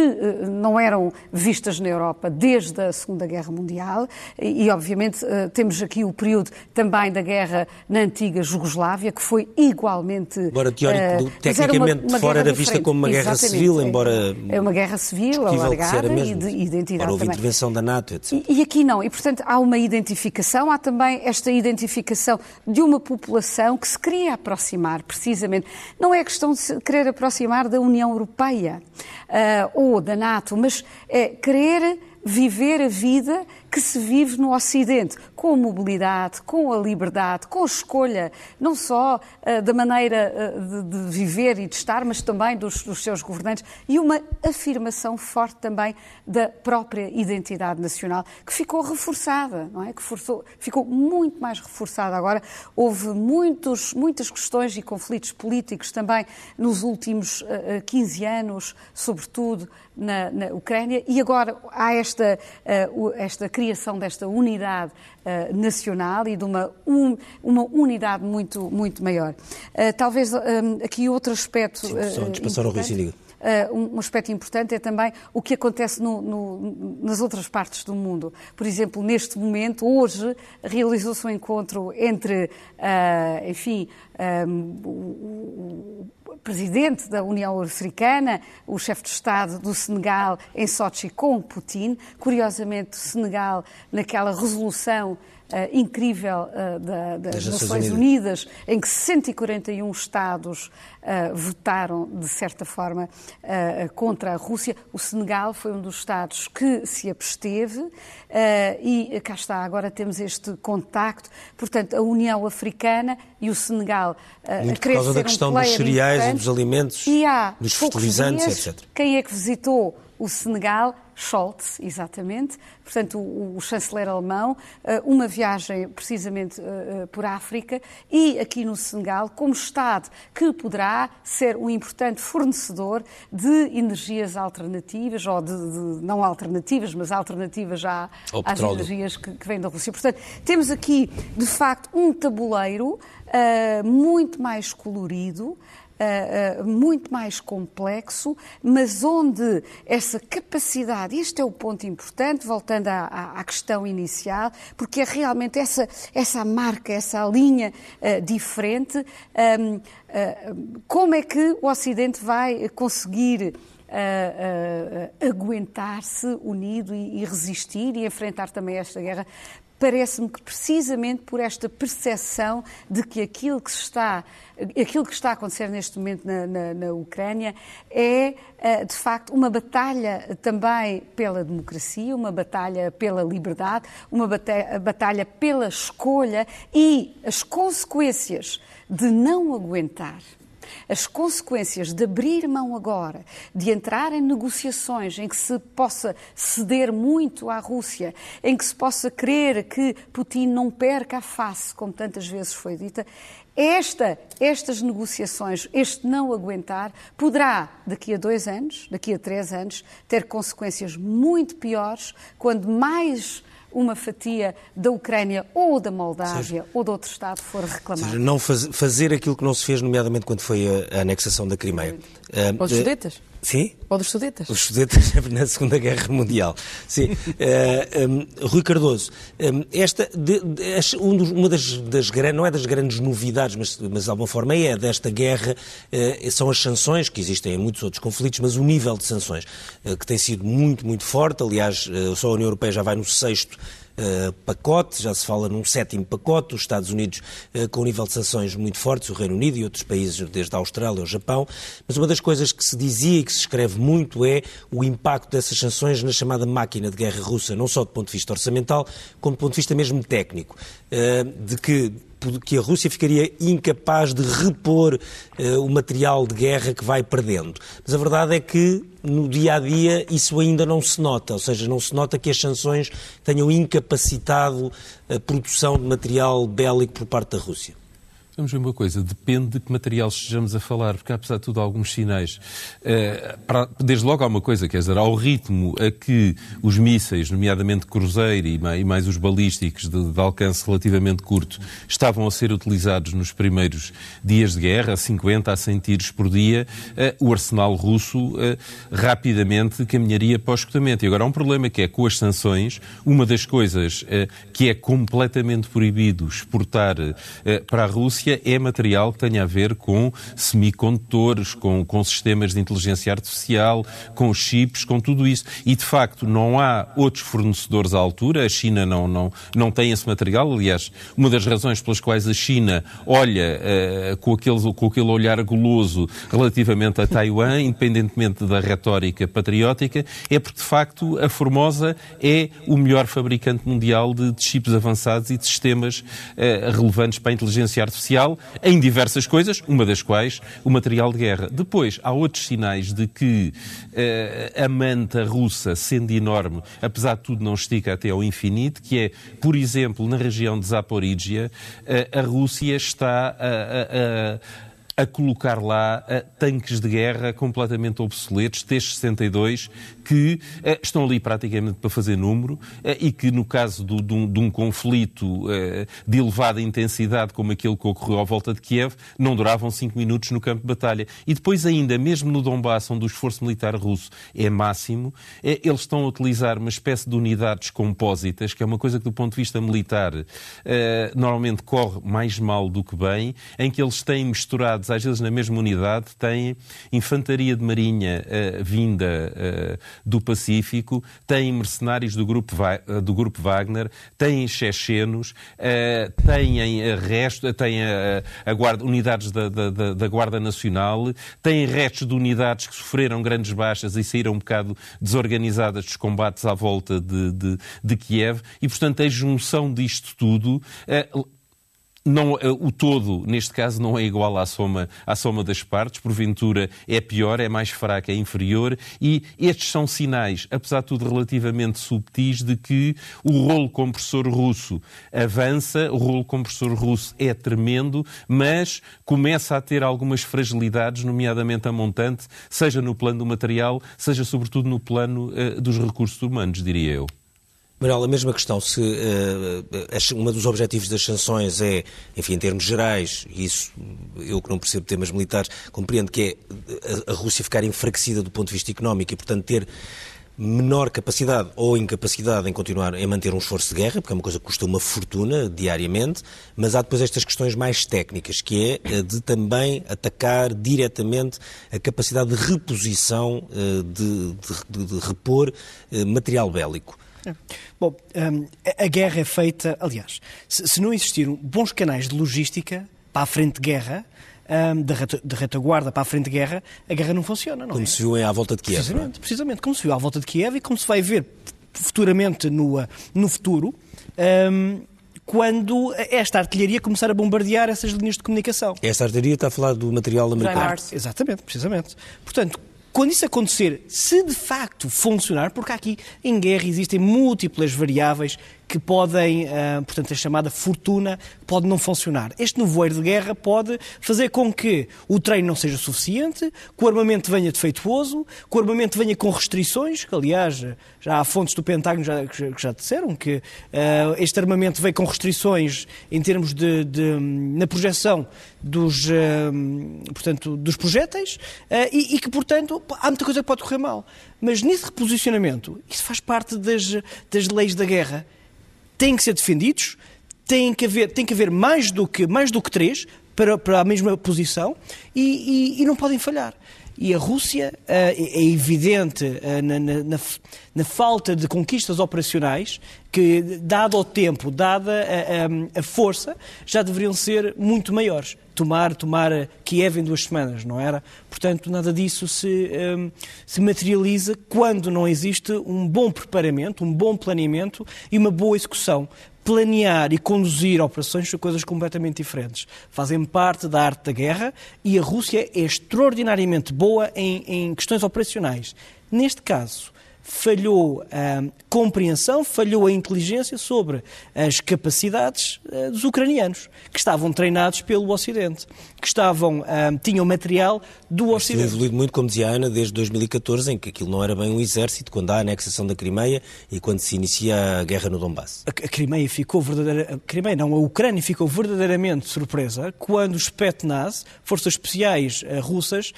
não eram vistas na Europa desde a Segunda Guerra Mundial e, obviamente, temos aqui o período também da guerra na antiga Jugoslávia, que foi igualmente. Agora, teórico, tecnicamente uma, uma fora era vista como uma guerra civil, embora. É uma guerra civil, alargada e de identidade. houve também. intervenção da NATO, etc. E, e, aqui não. E, portanto, há uma identificação, há também esta identificação de uma população que se queria aproximar, precisamente. Não é questão de se querer aproximar da União Europeia uh, ou da NATO, mas é querer viver a vida que se vive no Ocidente, com a mobilidade, com a liberdade, com a escolha, não só uh, da maneira uh, de, de, viver e de estar, mas também dos, dos, seus governantes, e uma afirmação forte também da própria identidade nacional, que ficou reforçada, não é? Que forçou, ficou muito mais reforçada agora. Houve muitos, muitas questões e conflitos políticos também nos últimos uh, eh, 15 anos, sobretudo na, na, Ucrânia, e agora há esta, esta criação desta unidade uh, nacional e de uma, um, uma unidade muito, muito maior. Uh, talvez um, eh, aqui outro aspecto. Sim, só Rui, Uh, um aspecto importante é também o que acontece no, no, nas outras partes do mundo. Por exemplo, neste momento, hoje, realizou-se um encontro entre, uh, enfim, um, presidente da União Africana, o chefe de Estado do Senegal em Sochi com Putin. Curiosamente, o Senegal, naquela resolução incrível da, das, das Nações Unidas. Unidas, em que 141 Estados votaram, de certa forma, contra a Rússia. O Senegal foi um dos Estados que se absteve e cá está, agora temos este contacto. Portanto, a União Africana e o Senegal Muito por causa da questão um dos cereais e dos alimentos, e há dos fertilizantes, dias, etc. Quem é que visitou o Senegal? Scholz, exatamente, portanto, o, o, chanceler alemão, eh, uma viagem precisamente uh, por África e aqui no Senegal, como Estado que poderá ser um importante fornecedor de energias alternativas, ou de, de não alternativas, mas alternativas já às energias que, que vêm da Rússia. Portanto, temos aqui, de facto, um tabuleiro uh, muito mais colorido, uh, muito mais complexo, mas onde essa capacidade, este é o ponto importante, voltando à, à questão inicial, porque é realmente essa, essa marca, essa linha uh, diferente, um, como é que o Ocidente vai conseguir aguentar-se unido e, resistir e enfrentar também esta guerra parece-me que precisamente por esta percepção de que aquilo que está, aquilo que está a acontecer neste momento na, na, na Ucrânia é, eh, de facto, uma batalha também pela democracia, uma batalha pela liberdade, uma batalha pela escolha e as consequências de não aguentar as consequências de abrir mão agora, de entrar em negociações em que se possa ceder muito à Rússia, em que se possa querer que Putin não perca a face, como tantas vezes foi dita, esta, estas negociações, este não aguentar, poderá, daqui a dois anos, daqui a três anos, ter consequências muito piores quando mais uma fatia da Ucrânia ou da Moldávia seja, ou de outro Estado for reclamado. Seja, não faz, fazer aquilo que não se fez, nomeadamente quando foi a, a anexação da Crimeia. Ou dos Sudetas? Sim? Ou dos Sudetas? Os Sudetas na Segunda Guerra Mundial. Sim. uh, um, Rui Cardoso, um, esta, de, de, um uma das, das, não é das grandes novidades, mas, mas de alguma forma é, desta guerra, uh, são as sanções, que existem em muitos outros conflitos, mas o nível de sanções, uh, que tem sido muito, muito forte. Aliás, só a União Europeia já vai no sexto Uh, pacote, já se fala num sétimo pacote, os Estados Unidos uh, com um nível de sanções muito fortes, o Reino Unido e outros países, desde a Austrália ao Japão, mas uma das coisas que se dizia e que se escreve muito é o impacto dessas sanções na chamada máquina de guerra russa, não só do ponto de vista orçamental, como do ponto de vista mesmo técnico, uh, de que que a Rússia ficaria incapaz de repor uh, o material de guerra que vai perdendo. Mas a verdade é que no dia a dia isso ainda não se nota, ou seja, não se nota que as sanções tenham incapacitado a produção de material bélico por parte da Rússia. Vamos ver uma coisa, depende de que material estejamos a falar, porque há, apesar de tudo, alguns sinais. Uh, para, desde logo há uma coisa, quer dizer, ao ritmo a que os mísseis, nomeadamente cruzeiro e mais, e mais os balísticos de, de, alcance relativamente curto, estavam a ser utilizados nos primeiros dias de guerra, 50 a 100 tiros por dia, uh, o arsenal russo uh, rapidamente caminharia para o escutamento. E agora há um problema que é com as sanções, uma das coisas que é completamente proibido exportar para a Rússia É material que tenha a ver com semicondutores, com, com sistemas de inteligência artificial, com chips, com tudo isso. E, de facto, não há outros fornecedores à altura. A China não, não, não tem esse material. Aliás, uma das razões pelas quais a China olha uh, com, aquele, com aquele olhar goloso relativamente a Taiwan, independentemente da retórica patriótica, é porque, de facto, a Formosa é o melhor fabricante mundial de, de chips avançados e de sistemas uh, relevantes para a inteligência artificial em diversas coisas, uma das quais o material de guerra. Depois, há outros sinais de que uh, a manta russa, sendo enorme, apesar de tudo não estica até ao infinito, que é, por exemplo, na região de Zaporígia, uh, a Rússia está a, a, a a colocar lá uh, tanques de guerra completamente obsoletos, T-62, que uh, estão ali praticamente para fazer número uh, e que, no caso do, de, um, de, um, conflito de elevada intensidade como aquele que ocorreu à volta de Kiev, não duravam cinco minutos no campo de batalha. E depois ainda, mesmo no Donbass, onde o esforço militar russo é máximo, eles estão a utilizar uma espécie de unidades compósitas, que é uma coisa que, do ponto de vista militar, normalmente corre mais mal do que bem, em que eles têm misturado unidades, às vezes na mesma unidade, têm infantaria de marinha uh, vinda uh, do Pacífico, têm mercenários do grupo, do grupo Wagner, têm chechenos, uh, têm resto, têm a, a guarda, unidades da, da, da, Guarda Nacional, têm restos de unidades que sofreram grandes baixas e saíram um bocado desorganizadas dos combates à volta de, de, de Kiev, e portanto a junção disto tudo não, eh, o todo, neste caso, não é igual à soma, à soma das partes, porventura é pior, é mais fraca, é inferior, e estes são sinais, apesar de tudo relativamente subtis, de que o rolo compressor russo avança, o rolo compressor russo é tremendo, mas começa a ter algumas fragilidades, nomeadamente a montante, seja no plano do material, seja sobretudo no plano uh, dos recursos humanos, diria eu. Manuel, a mesma questão, se uh, um dos objetivos das sanções é, enfim, em termos gerais, e isso eu que não percebo temas militares, compreendo que é a, a Rússia ficar enfraquecida do ponto de vista económico e, portanto, ter menor capacidade ou incapacidade em continuar em manter um esforço de guerra, porque é uma coisa que custa uma fortuna diariamente, mas há depois estas questões mais técnicas, que é de também atacar diretamente a capacidade de reposição, eh, de, de, de repor eh, material bélico. É. Bom, um, a guerra é feita, aliás, se, se, não existiram bons canais de logística para a frente de guerra, um, de, reta, de, retaguarda para a frente de guerra, a guerra não funciona, não como é? se viu à volta de Kiev. É? Precisamente, é? precisamente, como se viu à volta de Kiev e como se vai ver futuramente no, no futuro, um, quando esta artilharia começar a bombardear essas linhas de comunicação. Esta artilharia está a falar do material americano. Exatamente, precisamente. Portanto, quando isso acontecer, se de facto funcionar, porque aqui em guerra existem múltiplas variáveis que podem, uh, portanto, a chamada fortuna pode não funcionar. Este nevoeiro de guerra pode fazer com que o treino não seja suficiente, que o armamento venha defeituoso, que o armamento venha com restrições, que aliás já há fontes do Pentágono já, que já disseram que uh, este armamento veio com restrições em termos de, de na projeção dos, uh, portanto, dos projéteis e, e que, portanto, há muita coisa que pode correr mal. Mas nesse reposicionamento, isso faz parte das, das leis da guerra têm que ser defendidos, tem que haver, tem que haver mais, do que, mais do que três para, para a mesma posição e, e, e não podem falhar. E a Rússia uh, é evidente uh, na, na, na, falta de conquistas operacionais que, dado o tempo, dada a, a, a, força, já deveriam ser muito maiores. Tomar, tomar Kiev em duas semanas, não era? Portanto, nada disso se, um, se materializa quando não existe um bom preparamento, um bom planeamento e uma boa execução planear e conduzir operações são coisas completamente diferentes. Fazem parte da arte da guerra e a Rússia é extraordinariamente boa em, em questões operacionais. Neste caso, falhou a compreensão, falhou a inteligência sobre as capacidades eh, dos ucranianos, que estavam treinados pelo Ocidente, que estavam, tinham material do Ocidente. Tem evoluído muito, como dizia a Ana, desde 2014, em que aquilo não era bem um exército, quando há a anexação da Crimeia e quando se inicia a guerra no Donbass. A, Crimeia ficou verdadeiramente, a Crimeia não, a Ucrânia ficou verdadeiramente surpresa quando os Spetsnaz, forças especiais uh, russas,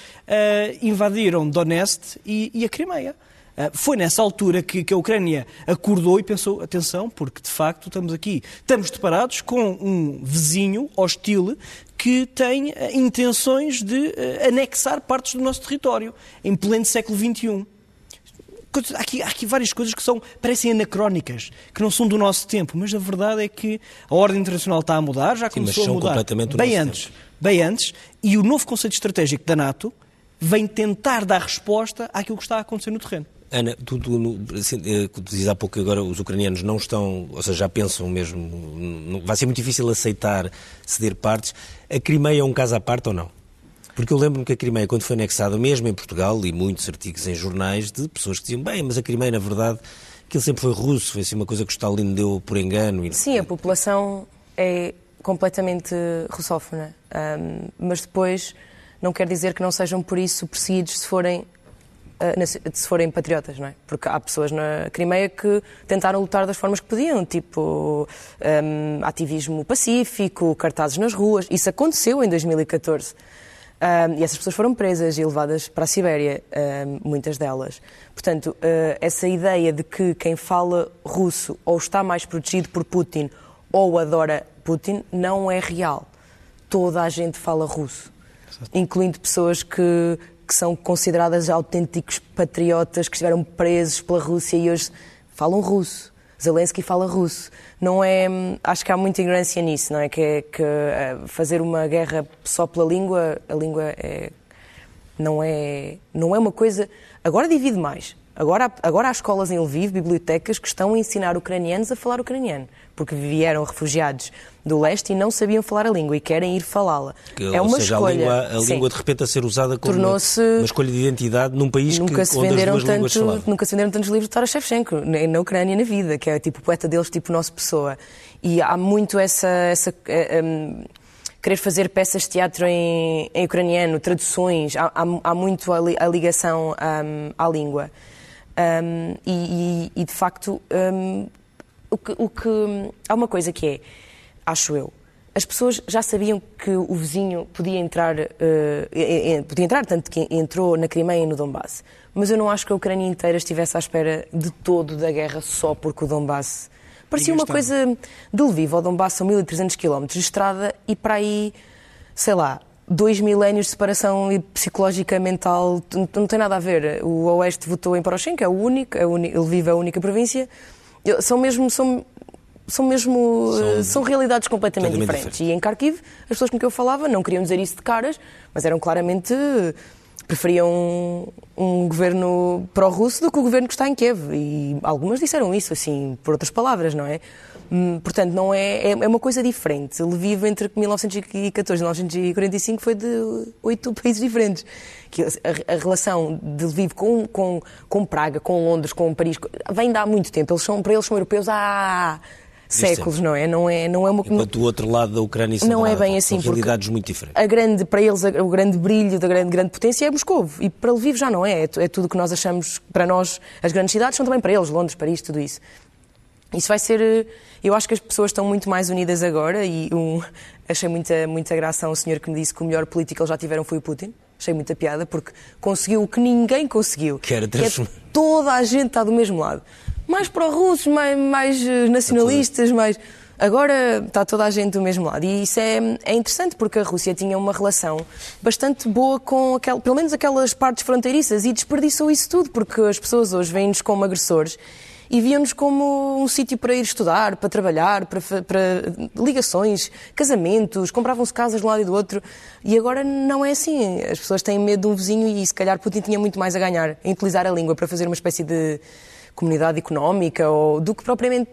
invadiram Donetsk e a Crimeia. Ah, foi nessa altura que, que, a Ucrânia acordou e pensou: atenção, porque de facto estamos aqui, estamos deparados com um vizinho hostil que tem uh, intenções de uh, anexar partes do nosso território em pleno século XXI. Há aqui, há aqui, várias coisas que são, parecem anacrónicas, que não são do nosso tempo, mas a verdade é que a ordem internacional está a mudar, já começou Sim, a mudar bem antes, tempo. bem antes, e o novo conceito estratégico da NATO vem tentar dar resposta àquilo que está a acontecer no terreno. Ana, tu, tu, assim, eh, dizes há pouco que agora os ucranianos não estão, ou seja, já pensam mesmo, vai ser muito difícil aceitar ceder partes. A Crimeia é um caso à parte ou não? Porque eu lembro-me que a Crimeia, quando foi anexada, mesmo em Portugal, li muitos artigos em jornais de pessoas que diziam, bem, mas a Crimeia, na verdade, aquilo sempre foi russo, foi assim uma coisa que o Stalin deu por engano. Sim, a população é completamente russófona, um, mas depois não quer dizer que não sejam por isso perseguidos se forem se forem patriotas, não é? Porque há pessoas na Crimeia que tentaram lutar das formas que podiam, tipo um, ativismo pacífico, cartazes nas ruas. Isso aconteceu em 2014. Um, e essas pessoas foram presas e levadas para a Sibéria, um, muitas delas. Portanto, uh, essa ideia de que quem fala russo ou está mais protegido por Putin ou adora Putin não é real. Toda a gente fala russo. incluindo pessoas que, que são consideradas autênticos patriotas, que estiveram presos pela Rússia e hoje falam russo. Zelensky fala russo. Não é, acho que há muita ignorância nisso, não é? Que, é, que eh, fazer uma guerra só pela língua, a língua é, não, é, não é uma coisa. Agora divide mais. Agora, agora há escolas em Lviv, bibliotecas, que estão a ensinar ucranianos a falar ucraniano, porque vieram refugiados do leste e não sabiam falar a língua e querem ir falá-la. É uma seja, escolha. A língua, a língua de repente a ser usada como uma, uma, escolha de identidade num país nunca que, se venderam onde as tanto, Nunca se venderam tantos livros de Taras Shevchenko, na Ucrânia na vida, que é tipo o poeta deles, tipo nosso pessoa. E há muito essa... essa um, querer fazer peças de teatro em, em ucraniano, traduções, há, há, há muito a, li, a ligação um, à língua. Um, e, e, e, de facto, um, o, que, o que. Há uma coisa que é, acho eu, as pessoas já sabiam que o vizinho podia entrar, uh, podia entrar, tanto que entrou na Crimeia e no Donbass. Mas eu não acho que a Ucrânia inteira estivesse à espera de todo da guerra só porque o Donbass. Parecia uma coisa de Lviv ao Donbass são 1300 km de estrada e para aí, sei lá, dois milénios de separação psicológica mental, não tem nada a ver. O Oeste votou em Poroshenko, é o único, é o único ele vive a única província. São mesmo, são, são mesmo, são, são realidades completamente diferentes. Diferente. E em Kharkiv, as pessoas com quem eu falava não queriam dizer isso de caras, mas eram claramente preferiam um, um governo pró-russo do que o governo que está em Kiev. E algumas disseram isso, assim, por outras palavras, não é? Hum, portanto, não é, é, é uma coisa diferente. Lviv entre 1914 e 1945 foi de oito países diferentes. A, relação de Lviv com, com, com Praga, com Londres, com Paris, vem de há muito tempo. Eles são, para eles são europeus há séculos, não é? Não é, não é uma... Enquanto do outro lado da Ucrânia e não é bem assim, são realidades muito diferentes. A grande, para eles, o grande brilho da grande, grande potência é Moscou. E para Lviv já não é. É, é tudo o que nós achamos, para nós, as grandes cidades são também para eles, Londres, Paris, tudo isso. Isso vai ser. Eh, eu acho que as pessoas estão muito mais unidas agora e um, achei muita, muita graça a um senhor que me disse que o melhor político que eles já tiveram foi o Putin. Achei muita piada porque conseguiu o que ninguém conseguiu. Que era transformar. É toda a gente está do mesmo lado. Mais pró-russos, mais, mais eh, nacionalistas, mais. Agora está toda a gente do mesmo lado. E isso é, é interessante porque a Rússia tinha uma relação bastante boa com aquel, pelo menos aquelas partes fronteiriças e desperdiçou isso tudo porque as pessoas hoje vêm-nos como agressores e viam-nos como um sítio para ir estudar, para trabalhar, para, para ligações, casamentos, compravam-se casas de um lado e do outro. E agora não é assim. As pessoas têm medo de um vizinho e se calhar Putin tinha muito mais a ganhar em utilizar a língua para fazer uma espécie de comunidade económica ou do que propriamente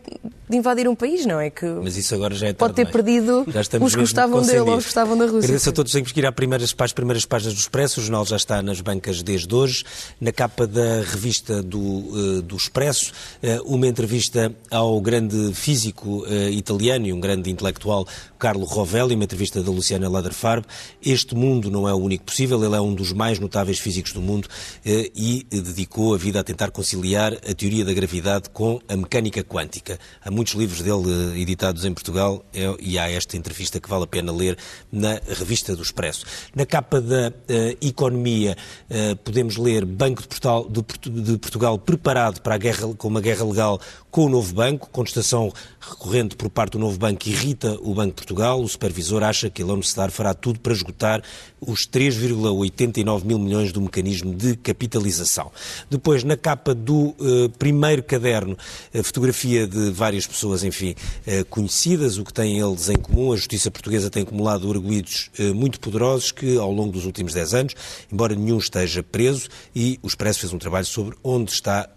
de invadir um país, não é? Que Mas isso agora já é Pode ter perdido os que gostavam dele ou os que gostavam da Rússia. Agradeço a todos. Temos que ir às primeiras, as primeiras páginas do Expresso. O jornal já está nas bancas desde hoje. Na capa da revista do, uh, do Expresso, uh, uma entrevista ao grande físico uh, italiano e um grande intelectual, Carlo Rovelli, uma entrevista da Luciana Laderfarb. Este mundo não é o único possível. Ele é um dos mais notáveis físicos do mundo e dedicou a vida a tentar conciliar a teoria teoria da gravidade com a mecânica quântica. Há muitos livros dele eh, editados em Portugal é, e há esta entrevista que vale a pena ler na revista do Expresso. Na capa da uh, Economia uh, podemos ler Banco de, Portugal, de, Portugal preparado para a guerra, com uma guerra legal com o novo banco. Contestação recorrente por parte do novo banco irrita o Banco de Portugal. O supervisor acha que a Lone Star fará tudo para esgotar os 3,89 mil milhões do mecanismo de capitalização. Depois, na capa do uh, primeiro caderno, a fotografia de várias pessoas, enfim, uh, conhecidas, o que têm eles em comum. A justiça portuguesa tem acumulado arguídos uh, muito poderosos que, ao longo dos últimos 10 anos, embora nenhum esteja preso, e o Expresso fez um trabalho sobre onde está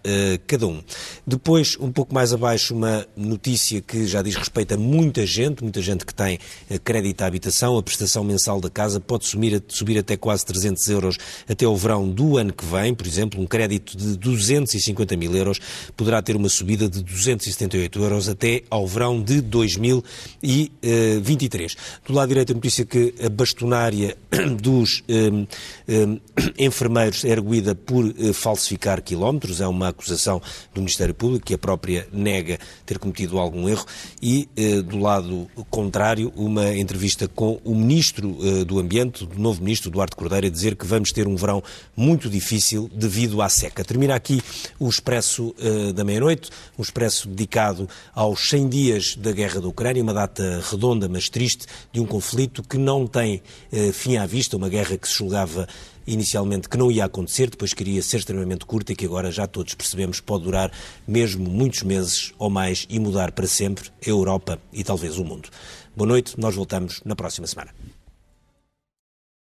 cada um. Depois, um pouco mais abaixo uma notícia que já diz respeito a muita gente, muita gente que tem eh, crédito à habitação. A prestação mensal da casa pode subir, subir até quase 300 euros até o verão do ano que vem. Por exemplo, um crédito de 250 mil euros poderá ter uma subida de 278 euros até ao verão de 2023. Do lado direito, a notícia que a bastonária dos um, um, enfermeiros é erguida por uh, falsificar quilómetros. É uma acusação do Ministério Público que a própria nega ter cometido algum erro e, eh, do lado contrário, uma entrevista com o Ministro eh, do Ambiente, o novo Ministro, Duarte Cordeiro, a dizer que vamos ter um verão muito difícil devido à seca. Termina aqui o Expresso Uh, da meia-noite, um Expresso dedicado aos 100 dias da guerra da Ucrânia, uma data redonda, mas triste, de um conflito que não tem uh, fim à vista, uma guerra que se julgava inicialmente que não ia acontecer, depois queria ser extremamente curta e que agora já todos percebemos pode durar mesmo muitos meses ou mais e mudar para sempre a Europa e talvez o mundo. Boa noite, nós voltamos na próxima semana.